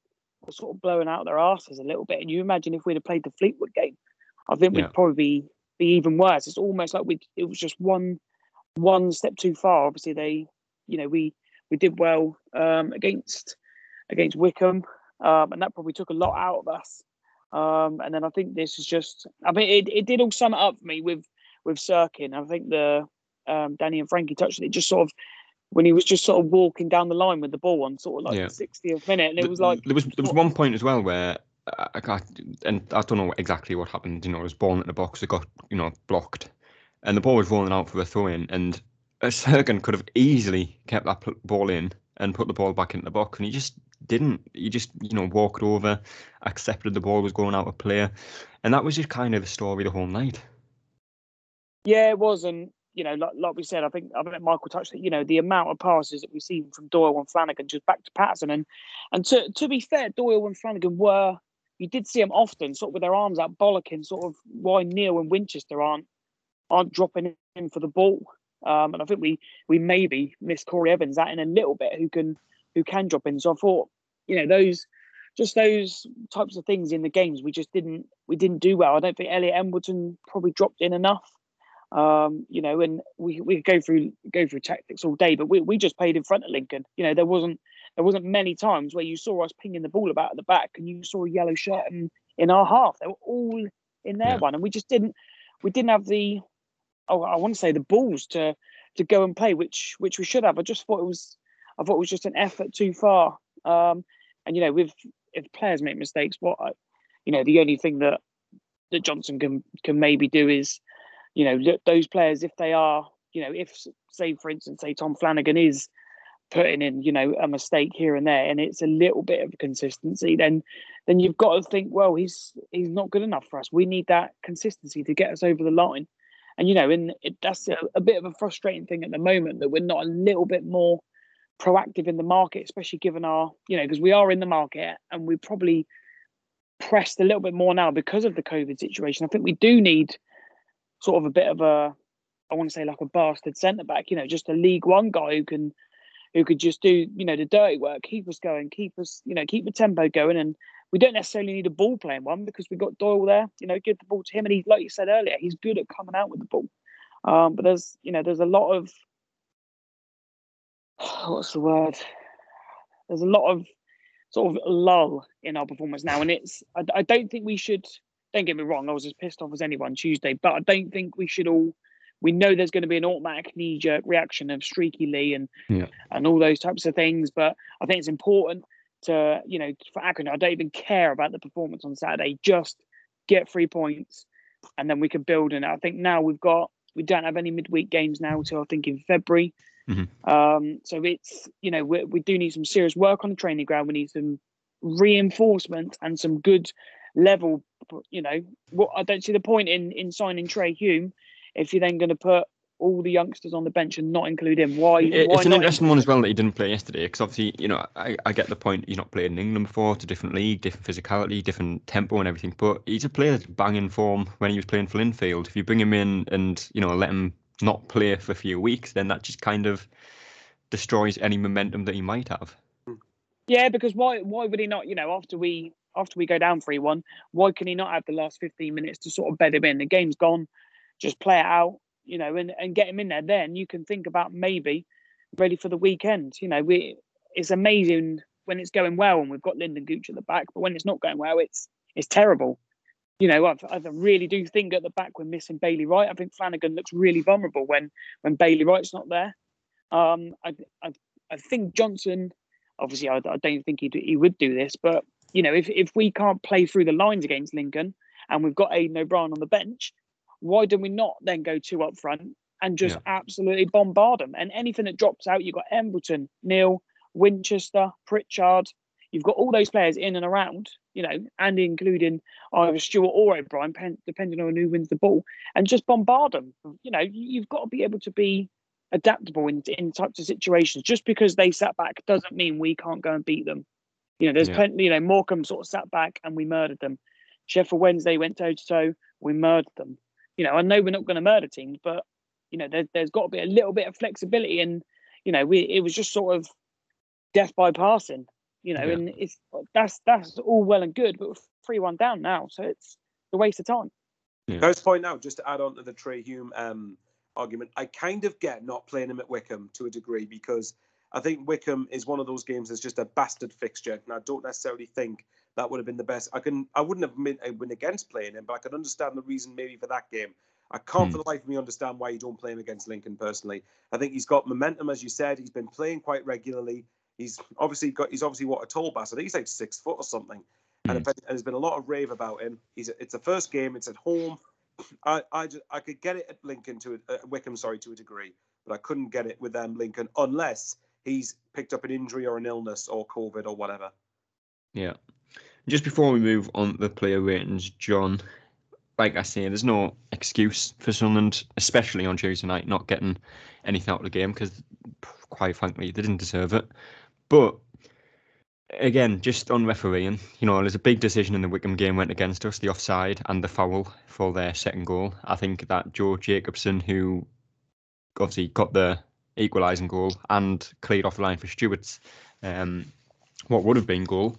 sort of blowing out their asses a little bit, and you imagine if we'd have played the Fleetwood game, I think we'd probably be be even worse. It's almost like we it was just one one step too far. Obviously, they you know we we did well um, against against Wycombe, um, and that probably took a lot out of us. Um, and then I think this is just I mean it, it did all sum it up for me with with Cirkin. I think the um, Danny and Frankie touched it. Just sort of when he was just sort of walking down the line with the ball on sort of like yeah. the 60th minute, and it was like there was there was one point as well where I got, and I don't know exactly what happened. You know, it was born in the box, it got you know blocked, and the ball was rolling out for a throw in, and Cirkin could have easily kept that ball in and put the ball back into the box, and he just didn't. He just you know walked over, accepted the ball was going out of play, and that was just kind of the story the whole night. Yeah, it was, and you know, like, like we said, I think I think Michael touched it. You know, the amount of passes that we've seen from Doyle and Flanagan just back to Patterson, and and to to be fair, Doyle and Flanagan were you did see them often, sort of with their arms out, bollocking, sort of why Neil and Winchester aren't aren't dropping in for the ball. Um, and I think we we maybe missed Corry Evans out in a little bit, who can who can drop in. So I thought, you know, those just those types of things in the games we just didn't we didn't do well. I don't think Elliot Embleton probably dropped in enough. Um, you know, and we we go through go through tactics all day, but we, we just played in front of Lincoln. You know, there wasn't there wasn't many times where you saw us pinging the ball about at the back and you saw a yellow shirt in, in our half. They were all in their yeah. one, and we just didn't we didn't have the oh I want to say the balls to to go and play, which which we should have. I just thought it was I thought it was just an effort too far. Um, and you know, with if players make mistakes, what I, you know, the only thing that that Johnson can can maybe do is, you know, look those players if they are, you know, if say for instance, say Tom Flanagan is putting in, you know, a mistake here and there, and it's a little bit of consistency, then then you've got to think, well, he's he's not good enough for us. We need that consistency to get us over the line. And you know, and it, that's a, a bit of a frustrating thing at the moment that we're not a little bit more proactive in the market, especially given our, you know, because we are in the market and we probably pressed a little bit more now because of the COVID situation. I think we do need sort of a bit of a, I want to say like a bastard centre back, you know, just a League One guy who can, who could just do, you know, the dirty work, keep us going, keep us, you know, keep the tempo going. And we don't necessarily need a ball playing one because we've got Doyle there, you know, give the ball to him. And he, like you said earlier, he's good at coming out with the ball. Um, but there's, you know, there's a lot of, [sighs] what's the word? There's a lot of sort of lull in our performance now, and it's. I, I, don't think we should. Don't get me wrong. I was as pissed off as anyone Tuesday, but I don't think we should all. We know there's going to be an automatic knee jerk reaction of Streaky Lee and yeah. and all those types of things, but I think it's important to you know for Accrington. I don't even care about the performance on Saturday. Just get three points, and then we can build. And I think now we've got we don't have any midweek games now until I think in February. Mm-hmm. Um, so it's you know we, we do need some serious work on the training ground. We need some reinforcement and some good level. You know, what I don't see the point in in signing Trai Hume if you're then going to put all the youngsters on the bench and not include him. Why? It's why an interesting one as well that he didn't play yesterday because obviously, you know, I, I get the point. He's not played in England before. It's a different league, different physicality, different tempo and everything. But he's a player that's banging form when he was playing for Linfield. If you bring him in and you know let him not play for a few weeks, then that just kind of destroys any momentum that he might have. Yeah, because why why would he not? You know, after we after we go down three one, why can he not have the last fifteen minutes to sort of bed him in? The game's gone, just play it out, you know, and, and get him in there. Then you can think about maybe ready for the weekend. You know, we it's amazing when it's going well and we've got Lynden Gooch at the back, but when it's not going well, it's it's terrible you know, I, I, really do think at the back we're missing Bailey Wright. I think Flanagan looks really vulnerable when when Bailey Wright's not there. Um, I, I, I think Johnson, obviously, I, I don't think he he would do this, but you know, if if we can't play through the lines against Lincoln and we've got Aiden O'Brien on the bench, why do we not then go two up front and just yeah. absolutely bombard them? And anything that drops out, you've got Embleton, Neil, Winchester, Pritchard. You've got all those players in and around you know, and including either Stewart or O'Brien, depending on who wins the ball, and just bombard them. You know, you've got to be able to be adaptable in, in types of situations. Just because they sat back doesn't mean we can't go and beat them. You know, there's yeah. plenty, you know, Morecambe sort of sat back and we murdered them. Sheffield Wednesday went toe to toe, we murdered them. You know, I know we're not going to murder teams, but, you know, there, there's got to be a little bit of flexibility. And, you know, we it was just sort of death by passing you know, yeah. and it's that's that's all well and good, but we're three one down now, so it's a waste of time. Yeah. Can I just point out, just to add on to the Trai Hume um, argument, I kind of get not playing him at Wycombe to a degree because I think Wycombe is one of those games that's just a bastard fixture, and I don't necessarily think that would have been the best. I can I wouldn't have been, been against playing him, but I could understand the reason maybe for that game. I can't hmm. for the life of me understand why you don't play him against Lincoln personally. I think he's got momentum, as you said. He's been playing quite regularly. He's obviously got. He's obviously what a tall bastard. He's like six foot or something. Mm. And, there's been a lot of rave about him. He's. It's the first game. It's at home. [clears throat] I I, just, I could get it at Lincoln to uh, Wycombe, sorry, to a degree, but I couldn't get it with them Lincoln unless he's picked up an injury or an illness or COVID or whatever. Yeah. Just before we move on the player ratings, John, like I say, there's no excuse for Sunderland, especially on Tuesday night, not getting anything out of the game because, quite frankly, they didn't deserve it. But again, just on refereeing, you know, there's a big decision in the Wycombe game went against us, the offside and the foul for their second goal. I think that Joe Jacobson, who obviously got the equalising goal and cleared off the line for Stewart's, um, what would have been goal,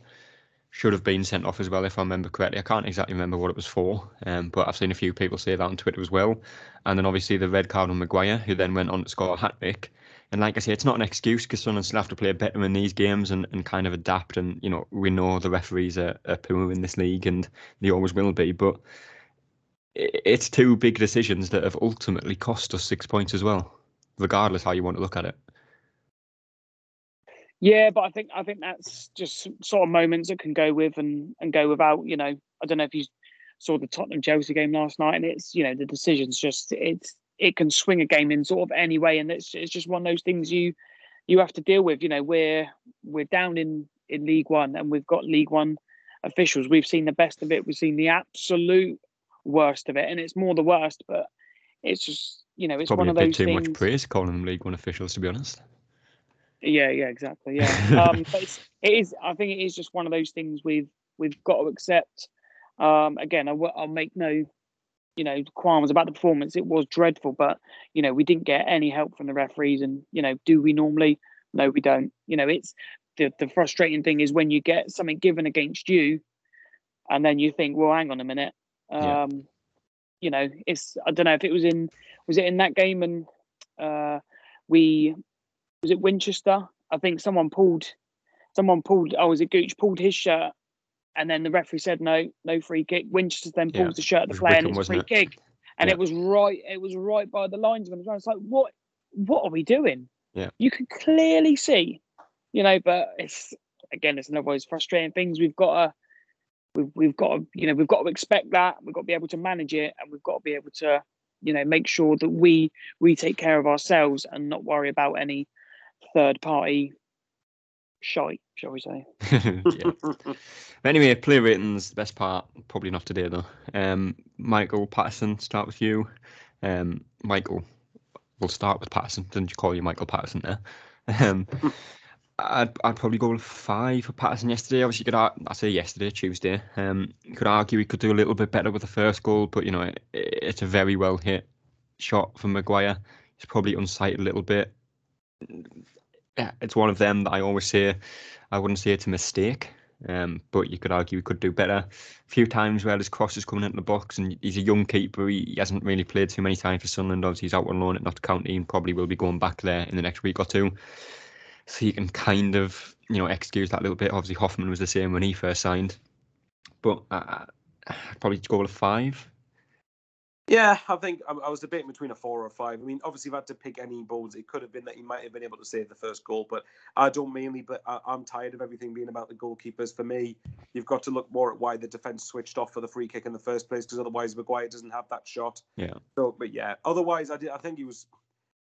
should have been sent off as well, if I remember correctly. I can't exactly remember what it was for, um, but I've seen a few people say that on Twitter as well. And then obviously the red card on Maguire, who then went on to score a hat trick. And like I say, it's not an excuse because Sunderland still have to play better in these games and, and kind of adapt. And, you know, we know the referees are, are poor in this league and they always will be. But it's two big decisions that have ultimately cost us six points as well. regardless how you want to look at it. Yeah, but I think I think that's just sort of moments that can go with and and go without. You know, I don't know if you saw the Tottenham Chelsea game last night, and it's you know the decisions just it's it can swing a game in sort of any way, and it's it's just one of those things you you have to deal with. You know, we're we're down in in League One, and we've got League One officials. We've seen the best of it. We've seen the absolute worst of it, and it's more the worst. But it's just you know, it's Probably one a of bit too things. much praise calling them League One officials, to be honest. Yeah, yeah, exactly. Yeah, [laughs] um, but it's, it is. I think it is just one of those things we've we've got to accept. Um, again, I, will I'll make no, you know, qualms about the performance. It was dreadful, but you know, we didn't get any help from the referees. And you know, do we normally? No, we don't. You know, it's the the frustrating thing is when you get something given against you, and then you think, well, hang on a minute. Um, Yeah. You know, it's I don't know if it was in was it in that game and uh, we was it Winchester? I think someone pulled, someone pulled. Oh, was it Gooch pulled his shirt, and then the referee said no, no free kick. Winchester then Yeah, pulls the shirt of the player and it's free it? kick, and Yeah. it was right. It was right by the linesman as well. It's like what, what are we doing? Yeah. you can clearly see, you know. But it's again, it's another one of those frustrating things. We've got to, we've we've got to, you know, we've got to expect that. We've got to be able to manage it, and we've got to be able to, you know, make sure that we we take care of ourselves and not worry about any third party shite, shall we say? [laughs] yeah. Anyway, play ratings, the best part, probably not today though. Um, Michael Patterson, start with you. Um, Michael, we'll start with Patterson. Didn't you call you Michael Patterson there? Um, I'd, I'd probably go with five for Patterson yesterday. Obviously, could ar- I say yesterday, Tuesday. Um, could argue he could do a little bit better with the first goal, but you know, it, it's a very well hit shot from Maguire. He's probably unsighted a little bit. It's one of them that I always say I wouldn't say it's a mistake, um, but you could argue he could do better. A few times where his cross is coming into the box, and he's a young keeper. He, hasn't really played too many times for Sunderland. Obviously, he's out on loan at Notts County and probably will be going back there in the next week or two. So you can kind of, you know, excuse that little bit. Obviously, Hoffmann was the same when he first signed, but uh, I'd probably go with a five. Yeah, I think I, I was debating between a four or a five. I mean, obviously, if I had to pick any balls, it could have been that he might have been able to save the first goal, but I don't mainly. But I, I'm tired of everything being about the goalkeepers. For me, you've got to look more at why the defense switched off for the free kick in the first place, because otherwise Maguire doesn't have that shot. Yeah. So, but yeah, otherwise, I did. I think he was.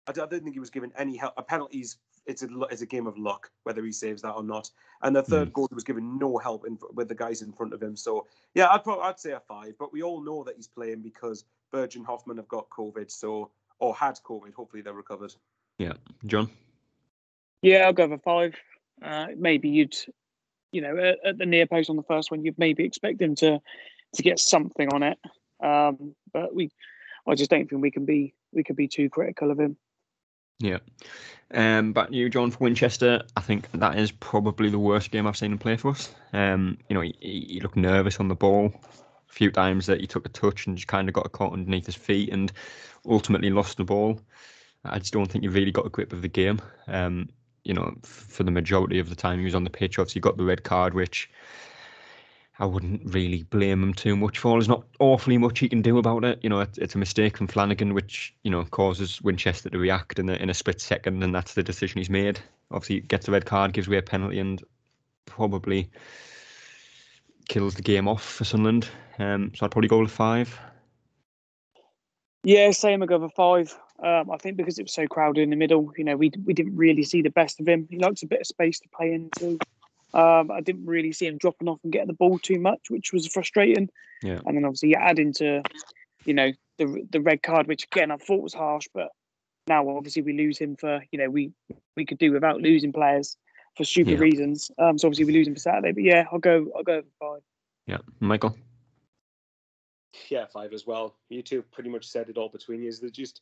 I didn't think he was given any help. A penalties. It's a it's a game of luck whether he saves that or not. And the third mm. goal, he was given no help in, with the guys in front of him. So yeah, I'd probably I'd say a five. But we all know that he's playing because Burge and Hoffmann have got COVID, so or had COVID. Hopefully they're recovered. Yeah, John. Yeah, I'll go for five. Uh, maybe you'd, you know, at, at the near post on the first one, you'd maybe expect him to to get something on it. Um, but we, I just don't think we can be we can be too critical of him. Yeah. Um, back to you, John, for Winchester. I think that is probably the worst game I've seen him play for us. Um, you know, he, he he looked nervous on the ball. A few times that he took a touch and just kind of got caught underneath his feet and ultimately lost the ball. I just don't think he really got a grip of the game. Um, you know, for the majority of the time he was on the pitch, obviously he got the red card, which I wouldn't really blame him too much for. There's not awfully much he can do about it. You know, it's, a mistake from Flanagan, which you know causes Winchester to react in a, in a split second, and that's the decision he's made. Obviously, gets a red card, gives away a penalty, and probably kills the game off for Sunderland. Um, so I'd probably go with five. Yeah, same. I go for five. Um, I think because it was so crowded in the middle, you know, we we didn't really see the best of him. He likes a bit of space to play into. Um, I didn't really see him dropping off and getting the ball too much, which was frustrating. Yeah. And then obviously you add into, you know, the the red card, which again I thought was harsh, but now obviously we lose him for, you know, we we could do without losing players for stupid Yeah. reasons. Um, so obviously we're losing for Saturday. But yeah, I'll go I'll go for five. Yeah, Michael. Yeah, five as well. You two pretty much said it all between you. They're just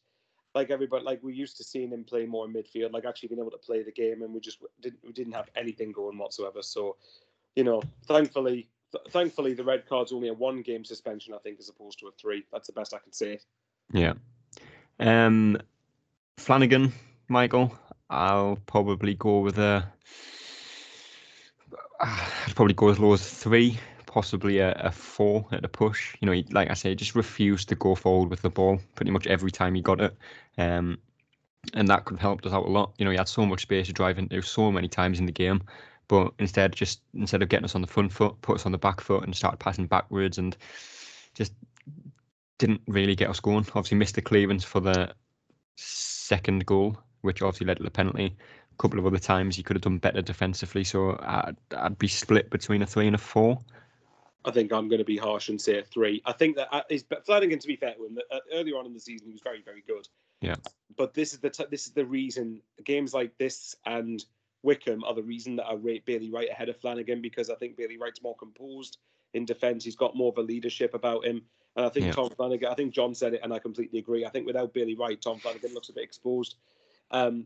like everybody, like we used to seeing him play more in midfield, like actually being able to play the game, and we just didn't we didn't have anything going whatsoever. So, you know, thankfully, th- thankfully the red card's only a one game suspension, I think, as opposed to a three. That's the best I can say. Yeah. Um, Flanagan, Michael. I'll probably go with a. I'd probably go as low as three, possibly a, a four at a push. You know, he, like I say, just refused to go forward with the ball pretty much every time he got it. Um, and that could have helped us out a lot. You know, he had so much space to drive into so many times in the game, but instead, just instead of getting us on the front foot, put us on the back foot and started passing backwards and just didn't really get us going. Obviously, missed the clearance for the second goal, which obviously led to the penalty. A couple of other times he could have done better defensively, so I'd, I'd be split between a three and a four. I think I'm going to be harsh and say a three. I think that uh, Flanagan. To be fair to him, uh, earlier on in the season he was very, very good. Yeah. But this is the t- this is the reason games like this and Wycombe are the reason that I rate Bailey Wright ahead of Flanagan because I think Bailey Wright's more composed in defence. He's got more of a leadership about him, and I think Yeah. Tom Flanagan. I think John said it, and I completely agree. I think without Bailey Wright, Tom Flanagan looks a bit exposed. Um,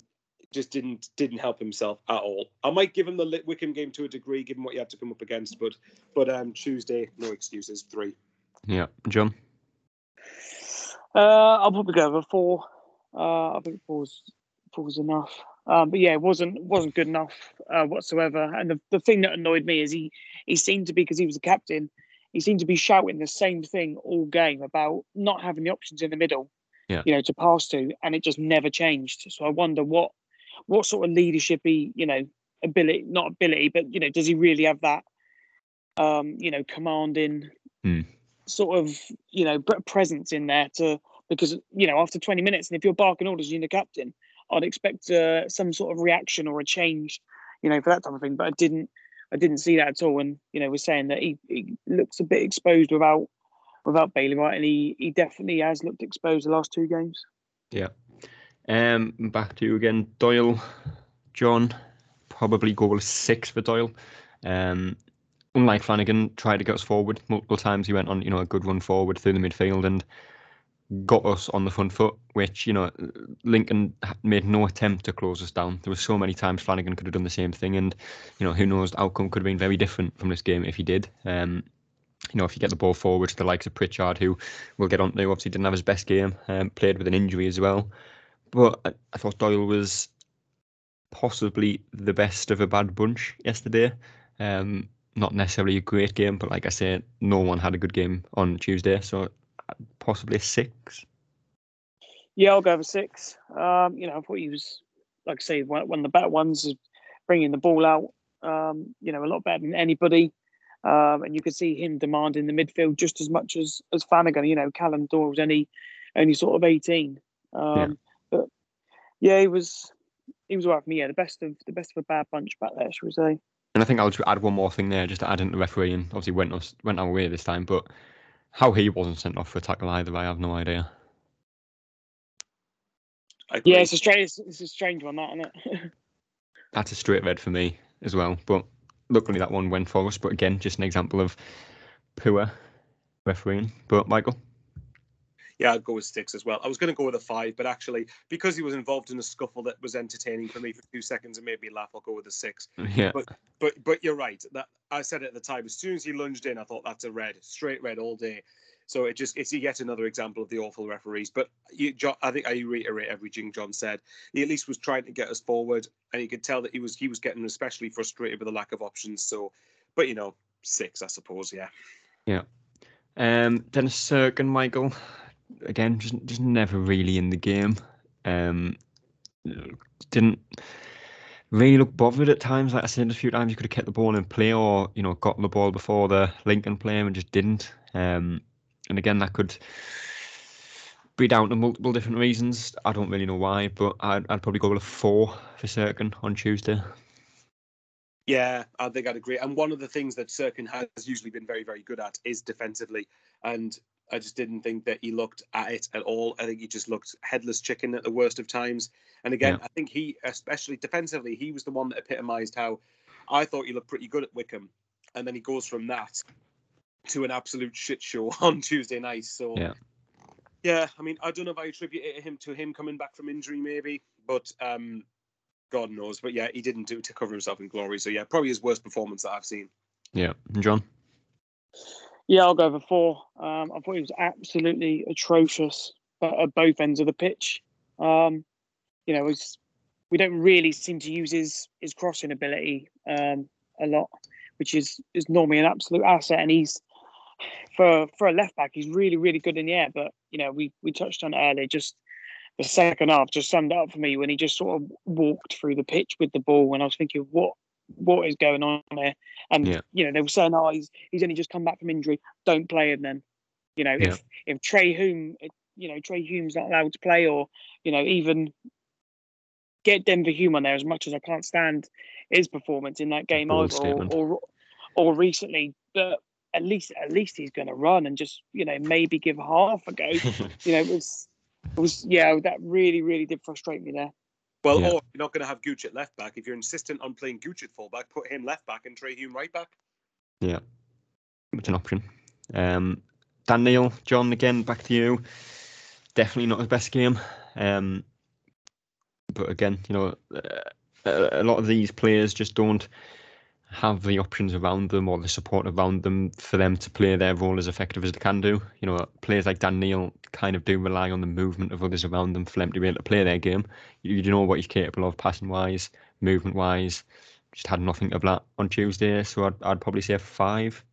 just didn't didn't help himself at all. I might give him the Lit- Wycombe game to a degree, given what he had to come up against, but but um, Tuesday, no excuses, three. Yeah, John. Uh, I'll probably go over four. Uh, I think four's four's enough. Um, but yeah, it wasn't wasn't good enough uh, whatsoever. And the, the thing that annoyed me is he he seemed to be because he was the captain. He seemed to be shouting the same thing all game about not having the options in the middle, Yeah. you know, to pass to, and it just never changed. So I wonder what what sort of leadership he, you know, ability not ability, but you know, does he really have that, um, you know, commanding Hmm. sort of you know presence in there to because you know after 20 minutes and if you're barking orders you're the captain i'd expect uh, some sort of reaction or a change you know for that type of thing but i didn't i didn't see that at all and you know we're saying that he, he looks a bit exposed without without Bailey Wright and he he definitely has looked exposed the last two games Yeah. Um, back to you again, Doyle, John. Probably goal six for Doyle. Um, unlike Flanagan, tried to get us forward multiple times. He went on, you know, a good run forward through the midfield and got us on the front foot. Which you know, Lincoln made no attempt to close us down. There were so many times Flanagan could have done the same thing, and you know, who knows, the outcome could have been very different from this game if he did. Um, you know, if you get the ball forward to the likes of Pritchard, who we'll get on to, obviously didn't have his best game, um, played with an injury as well. But I, I thought Doyle was possibly the best of a bad bunch yesterday. Um, not necessarily a great game, but like I said, no one had a good game on Tuesday, so uh, possibly a six. yeah i'll go for six um you know i thought he was like i say one, one of the better ones bringing the ball out um you know a lot better than anybody um, and you could see him demanding the midfield just as much as as Flanagan. You know, Callum Doyle was only only sort of eighteen, um, but yeah, he was he was all right for me. Yeah, the best of the best of a bad bunch back there, shall we say? And I think I'll just add one more thing there, just to add into the referee, and obviously went us went our way this time, but how he wasn't sent off for a tackle either, I have no idea. Yeah, it's a strange it's, it's a strange one, that isn't it? [laughs] That's a straight red for me as well. But luckily that one went for us. But again, just an example of poor refereeing. But Michael, Yeah, I'd go with six as well. I was going to go with a five, but actually, because he was involved in a scuffle that was entertaining for me for two seconds and made me laugh, I'll go with a six. [laughs] yeah, But but you're right. That I said it at the time. As soon as he lunged in, I thought that's a red, straight red all day. So it just it's yet another example of the awful referees. But you, John, I think I reiterate everything John said. He at least was trying to get us forward, and you could tell that he was he was getting especially frustrated with the lack of options. So, but you know, six, I suppose. Yeah. Yeah. Um, Dennis Cirkin Michael, again, just just never really in the game. Um, didn't really look bothered at times. Like I said a few times, you could have kept the ball in play or you know gotten the ball before the Lincoln play and just didn't. Um, and again, that could be down to multiple different reasons. I don't really know why, but I'd, I'd probably go with a four for Cirkin on Tuesday. Yeah, I think I'd agree. And one of the things that Cirkin has usually been very, very good at is defensively. And I just didn't think that he looked at it at all. I think he just looked headless chicken at the worst of times. And again, Yeah. I think he, especially defensively, he was the one that epitomised how I thought he looked pretty good at Wycombe. And then he goes from that to an absolute shit show [laughs] on Tuesday night. So, Yeah. yeah, I mean, I don't know if I attribute it to him to him coming back from injury, maybe, but um, God knows. But yeah, he didn't do it to cover himself in glory. So yeah, probably his worst performance that I've seen. Yeah, and John. Yeah, I'll go over four. Um, I thought he was absolutely atrocious at, at both ends of the pitch. Um, you know, it's, we don't really seem to use his his crossing ability um, a lot, which is is normally an absolute asset. And he's for for a left back, he's really really good in the air. But you know, we we touched on it earlier. Just the second half just summed it up for me when he just sort of walked through the pitch with the ball, and I was thinking, what what is going on there? And Yeah. you know, they were saying, "Oh, he's he's only just come back from injury. Don't play him then." You know, Yeah. if if Trai Hume, you know, Trai Hume's not allowed to play, or you know, even get Denver Hume on there as much as I can't stand his performance in that game either, or, or or recently, but at least at least he's going to run and just you know maybe give half a go. [laughs] you know, it was it was yeah that really really did frustrate me there. Well, Yeah. or you're not going to have Gooch at left back. If you're insistent on playing Gooch at fullback, put him left back and Trai Hume right back. Yeah, it's an option. Um, Dan Neil, John, again, back to you. Definitely not his best game. Um, but again, you know, uh, a, a lot of these players just don't have the options around them or the support around them for them to play their role as effective as they can do. You know, players like Dan Neil kind of do rely on the movement of others around them for them to be able to play their game. You, you know what he's capable of passing wise, movement wise. Just had nothing of that on Tuesday, so I'd, I'd probably say a five.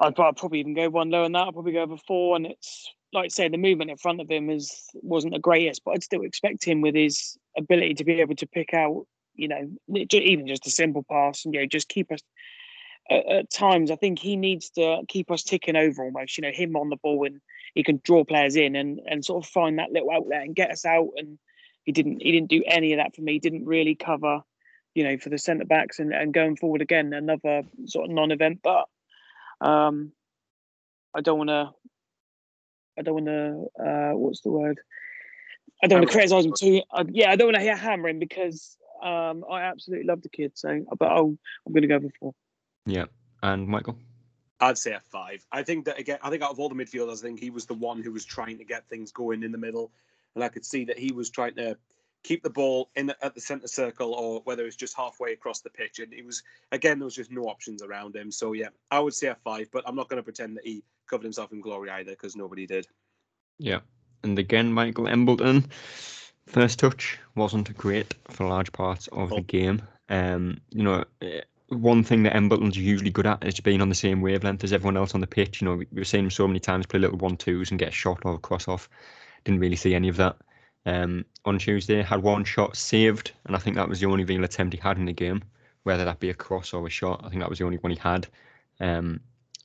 I'd, I'd probably even go one lower than that. I'd probably go over four. And it's like I say, the movement in front of him is wasn't the greatest, but I'd still expect him with his ability to be able to pick out, you know, even just a simple pass and you know just keep us. At, at times, I think he needs to keep us ticking over almost. You know, him on the ball and he can draw players in and and sort of find that little outlet and get us out. And he didn't he didn't do any of that for me. He didn't really cover, you know, for the centre backs and and going forward again another sort of non-event, but. Um, I don't want to. I don't want to. Uh, what's the word? I don't want to criticize him too. Uh, yeah, I don't want to hear hammering because um, I absolutely love the kid. So, but I'll, I'm going to go for four. Yeah. And Michael? I'd say a five. I think that again, I think out of all the midfielders, I think he was the one who was trying to get things going in the middle, and I could see that he was trying to keep the ball in the, at the centre circle, or whether it's just halfway across the pitch. And it was again, there was just no options around him. So yeah, I would say a five, but I'm not going to pretend that he covered himself in glory either, because nobody did. Yeah. And again, Michael Embleton, first touch wasn't great for large parts of the Oh. game. Um, you know, eh, one thing that Embleton's usually good at is being on the same wavelength as everyone else on the pitch. You know, we- we've seen him so many times play little one twos and get a shot or a cross off. Didn't really see any of that. Um, on Tuesday, had one shot saved, and I think that was the only real attempt he had in the game, whether that be a cross or a shot. I think that was the only one he had. Um,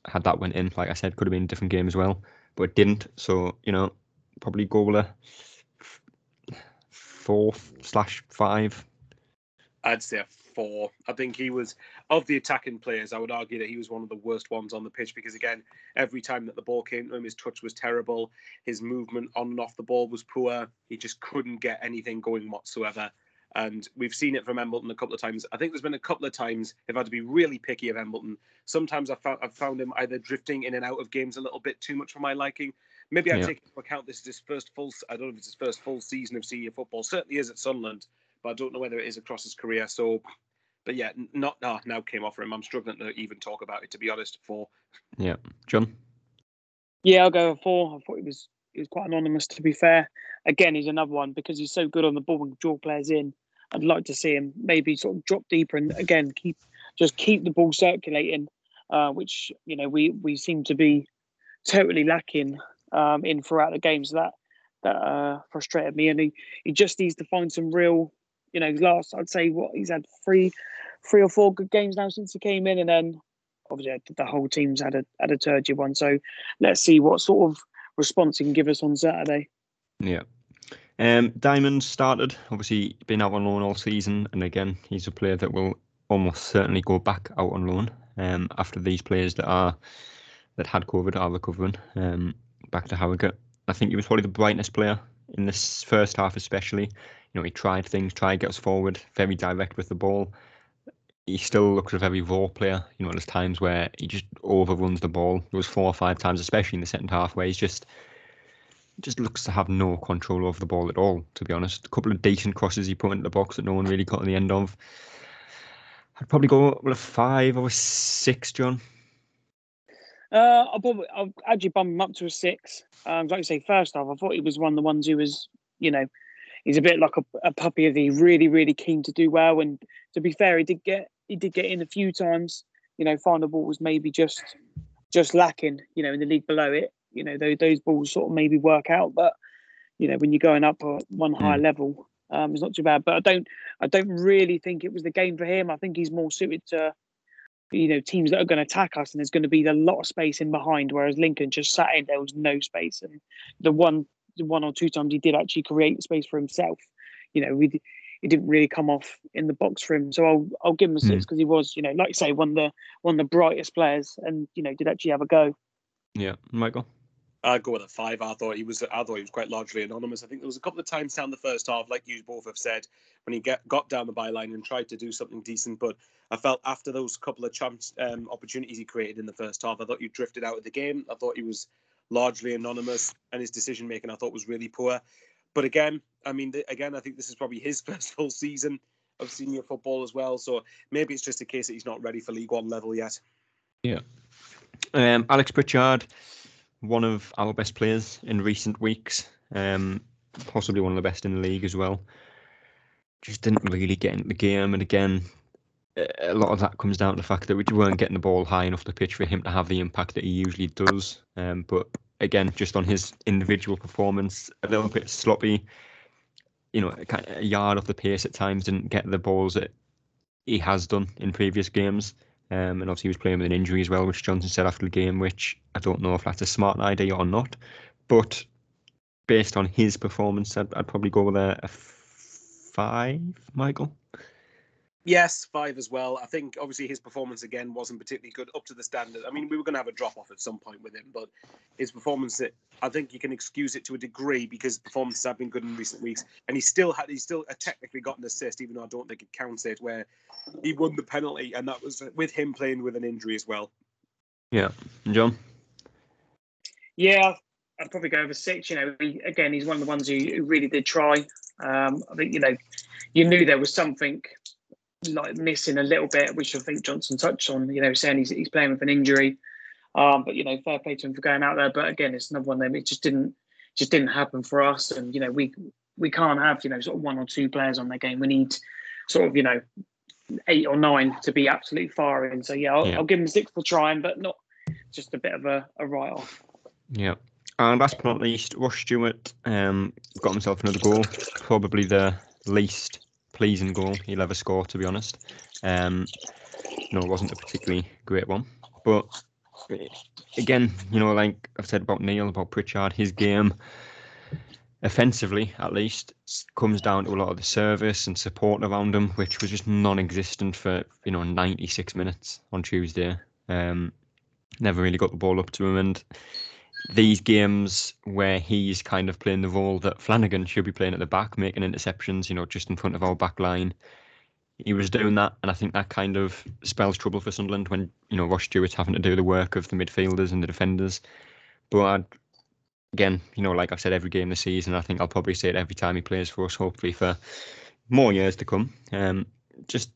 had that went in, like I said, could have been a different game as well, but it didn't. So you know, probably Gola four slash five. I'd say a four. I think he was of the attacking players. I would argue that he was one of the worst ones on the pitch because again, every time that the ball came to him, his touch was terrible. His movement on and off the ball was poor. He just couldn't get anything going whatsoever. And we've seen it from Embleton a couple of times. I think there's been a couple of times, if I had to be really picky of Embleton, sometimes I've found, I've found him either drifting in and out of games a little bit too much for my liking. Maybe I Yeah. take into account this is his first full. I don't know if it's his first full season of senior football. Certainly is at Sunderland, but I don't know whether it is across his career. So, but yeah, not no, now came off for him. I'm struggling to even talk about it to be honest. For Yeah, John. Yeah, I'll go for four. I thought he was he was quite anonymous. To be fair, again, he's another one because he's so good on the ball and draw players in. I'd like to see him maybe sort of drop deeper and again keep just keep the ball circulating, uh, which you know we we seem to be totally lacking um, in throughout the games. That that uh, frustrated me, and he, he just needs to find some real, you know, last I'd say what he's had three three or four good games now since he came in, and then obviously the whole team's had a had a turgid one. So let's see what sort of response he can give us on Saturday. Yeah. Um, Diamond started, obviously been out on loan all season, and again, he's a player that will almost certainly go back out on loan um, after these players that are that had COVID are recovering um, back to Harrogate. I think he was probably the brightest player in this first half, especially. You know, he tried things, tried to get us forward, very direct with the ball. He still looks a very raw player. You know, there's times where he just overruns the ball. There was four or five times, especially in the second half, where he's just just looks to have no control over the ball at all, to be honest. A couple of decent crosses he put into the box that no one really got in the end of. I'd probably go with a five or a six, John. Uh, I'll probably I'll actually bump him up to a six. Um, like I say, first half, I thought he was one of the ones who was, you know, he's a bit like a, a puppy of the really really keen to do well. And to be fair, he did get he did get in a few times. You know, final ball was maybe just just lacking. You know, in the league below it, you know, those those balls sort of maybe work out. But you know, when you're going up one higher Mm. level, um, it's not too bad. But I don't, I don't really think it was the game for him. I think he's more suited to, you know, teams that are going to attack us, and there's going to be a lot of space in behind. Whereas Lincoln just sat in, there was no space, and the one, the one or two times he did actually create space for himself. You know, we, he didn't really come off in the box for him. So I'll, I'll give him a hmm. six because he was, you know, like you say, one of the one of the brightest players, and you know, did actually have a go. Yeah, Michael. I'd go with a five. I thought he was. I thought he was quite largely anonymous. I think there was a couple of times down the first half, like you both have said, when he get, got down the byline and tried to do something decent. But I felt after those couple of chance um, opportunities he created in the first half, I thought he drifted out of the game. I thought he was largely anonymous, and his decision making I thought was really poor. But again, I mean, again, I think this is probably his [laughs] first full season of senior football as well. So maybe it's just a case that he's not ready for League One level yet. Yeah. Um, Alex Pritchard, one of our best players in recent weeks, um, possibly one of the best in the league as well. Just didn't really get into the game, and again, a- lot of that comes down to the fact that we weren't getting the ball high enough the pitch for him to have the impact that he usually does. Um, but again, just on his individual performance, a little bit sloppy. You know, a yard off the pace at times. Didn't get the balls that he has done in previous games. Um, and obviously he was playing with an injury as well, which Johnson said after the game, which I don't know if that's a smart idea or not. But based on his performance, I'd, I'd probably go with a, a five, Michael. Yes, five as well. I think obviously his performance again wasn't particularly good up to the standard. I mean, we were going to have a drop off at some point with him, but his performance, I think you can excuse it to a degree because performances have been good in recent weeks, and he still had, he still uh, technically got an assist, even though I don't think it counts it, where he won the penalty, and that was with him playing with an injury as well. Yeah, John. Yeah, I'd probably go over six. You know, he, again, he's one of the ones who, who really did try. Um, I think you know, you knew there was something like missing a little bit, which I think Johnson touched on. You know, saying he's, he's playing with an injury, um, but you know, fair play to him for going out there. But again, it's another one them. It just didn't just didn't happen for us, and you know, we we can't have you know sort of one or two players on their game. We need sort of you know eight or nine to be absolutely firing. So yeah, I'll, Yeah. I'll give him six for trying, but not just a bit of a, a write off. Yeah. And last but not least, Ross Stewart um, got himself another goal. Probably the least pleasing goal he'll ever score, to be honest. Um, no, it wasn't a particularly great one. But again, you know, like I've said about Neil, about Pritchard, his game, offensively at least, comes down to a lot of the service and support around him, which was just non existent for, you know, 96 minutes on Tuesday. Um, never really got the ball up to him. And these games where he's kind of playing the role that Flanagan should be playing at the back, making interceptions, you know, just in front of our back line. He was doing that, and I think that kind of spells trouble for Sunderland when you know Ross Stewart's having to do the work of the midfielders and the defenders. But I'd, again, you know, like I've said every game this season, I think I'll probably say it every time he plays for us, hopefully for more years to come. Um, just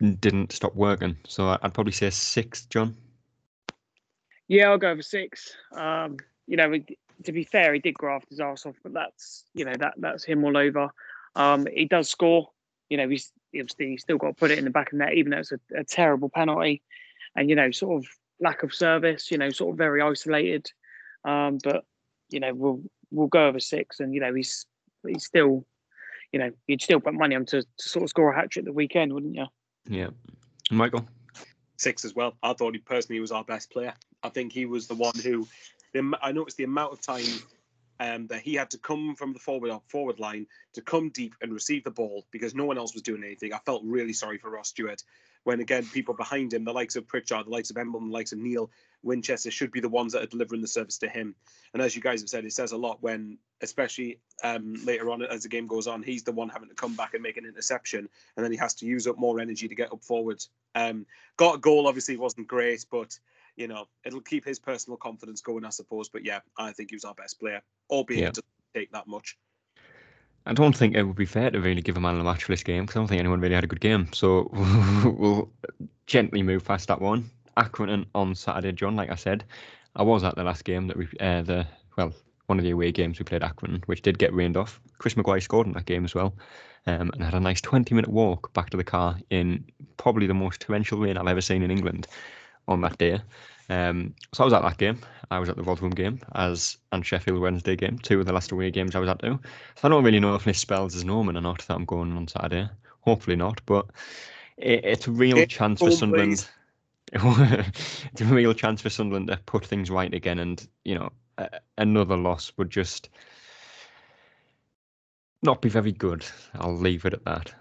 didn't stop working, so I'd probably say six, John. Yeah, I'll go over six. Um, you know, to be fair, he did graft his arse off, but that's you know that that's him all over. Um, he does score. You know, he's obviously he's still got to put it in the back of the net, even though it's a, a terrible penalty, and you know, sort of lack of service. You know, sort of very isolated. Um, but you know, we'll we'll go over six, and you know, he's he's still, you know, you'd still put money on to, to sort of score a hat trick the weekend, wouldn't you? Yeah, Michael. Six as well. I thought he personally was our best player. I think he was the one who, the, I noticed the amount of time um, that he had to come from the forward forward line to come deep and receive the ball because no one else was doing anything. I felt really sorry for Ross Stewart when again people behind him, the likes of Pritchard, the likes of Emblem, the likes of Neil Winchester, should be the ones that are delivering the service to him. And as you guys have said, it says a lot when, especially um, later on as the game goes on, he's the one having to come back and make an interception, and then he has to use up more energy to get up forward. Um, got a goal, obviously wasn't great, but you know it'll keep his personal confidence going, I suppose. But yeah, I think he was our best player, albeit Yeah. it doesn't take that much. I don't think it would be fair to really give a man the match for this game because I don't think anyone really had a good game. So [laughs] we'll gently move past that one. Accrington on Saturday, John. Like I said, I was at the last game that we, uh, the well, one of the away games we played Accrington, which did get rained off. Chris Maguire scored in that game as well, um, and had a nice 20-minute walk back to the car in probably the most torrential rain I've ever seen in England on that day. Um, so I was at that game. I was at the Rotherham game as and Sheffield Wednesday game, two of the last away games I was at too. So I don't really know if this spells as Norman or not that I'm going on Saturday. Hopefully not, but it, it's a real chance for Sunderland. [laughs] it's a real chance for Sunderland to put things right again, and you know a, another loss would just not be very good. I'll leave it at that.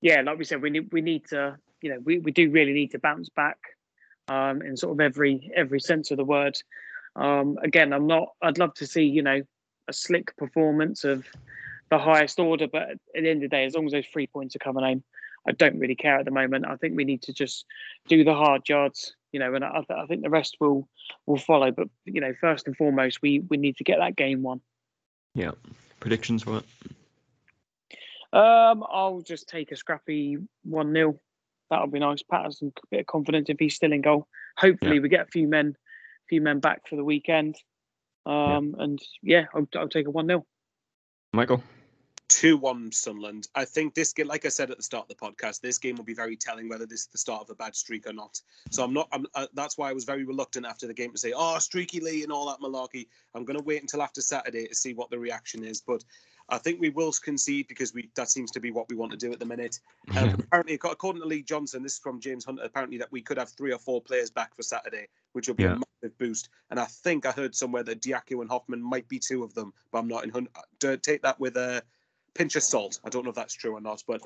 yeah, like we said, we need we need to, you know, we, we do really need to bounce back, um, in sort of every every sense of the word. Um, again, I'm not. I'd love to see, you know, a slick performance of the highest order, but at the end of the day, as long as those three points are coming home, I don't really care at the moment. I think we need to just do the hard yards, you know, and I, I think the rest will will follow. But you know, first and foremost, we we need to get that game won. Yeah. Predictions for it? Um, I'll just take a scrappy one 0 That'll be nice. Pat has some bit of confidence if he's still in goal. Hopefully, we get a few men, a few men back for the weekend. Um, and yeah, I'll, I'll take a one 0 Michael? 2 1 Sunderland. I think this game, like I said at the start of the podcast, this game will be very telling whether this is the start of a bad streak or not. So I'm not, I'm, uh, that's why I was very reluctant after the game to say, oh, Streaky Lee and all that malarkey. I'm going to wait until after Saturday to see what the reaction is. But I think we will concede because we that seems to be what we want to do at the minute. [laughs] Um, apparently, according to Lee Johnson, this is from James Hunter, apparently that we could have three or four players back for Saturday, which will be Yeah. a massive boost. And I think I heard somewhere that Dajaku and Hoffmann might be two of them, but I'm not in. hun- to Take that with a pinch of salt. I don't know if that's true or not, but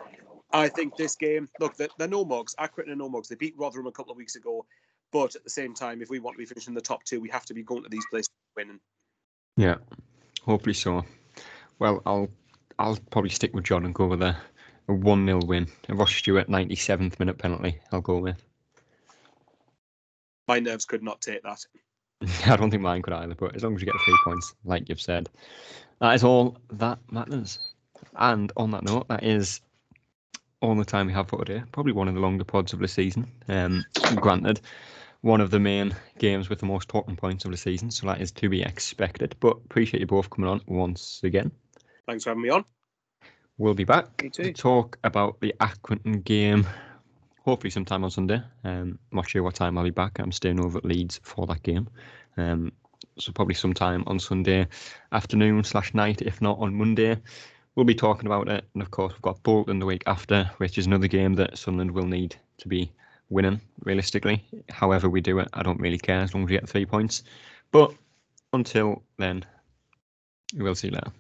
I think this game. Look, they're, they're no mugs. Accrington are no mugs. They beat Rotherham a couple of weeks ago, but at the same time, if we want to be finishing the top two, we have to be going to these places winning. Yeah, hopefully so. Well, I'll I'll probably stick with John and go with a, a 1 0 win. A Ross Stewart 97th minute penalty, I'll go with. My nerves could not take that. [laughs] I don't think mine could either, but as long as you get the three points, like you've said, that is all that matters. And on that note, that is all the time we have for today. Probably one of the longer pods of the season. Um, granted, one of the main games with the most talking points of the season, so that is to be expected. But appreciate you both coming on once again. Thanks for having me on. We'll be back to talk about the Accrington game. Hopefully, sometime on Sunday. Um, I'm not sure what time I'll be back. I'm staying over at Leeds for that game. Um, so probably sometime on Sunday afternoon slash night, if not on Monday. We'll be talking about it, and of course, we've got Bolton the week after, which is another game that Sunderland will need to be winning realistically. However, we do it, I don't really care as long as we get three points. But until then, we'll see you later.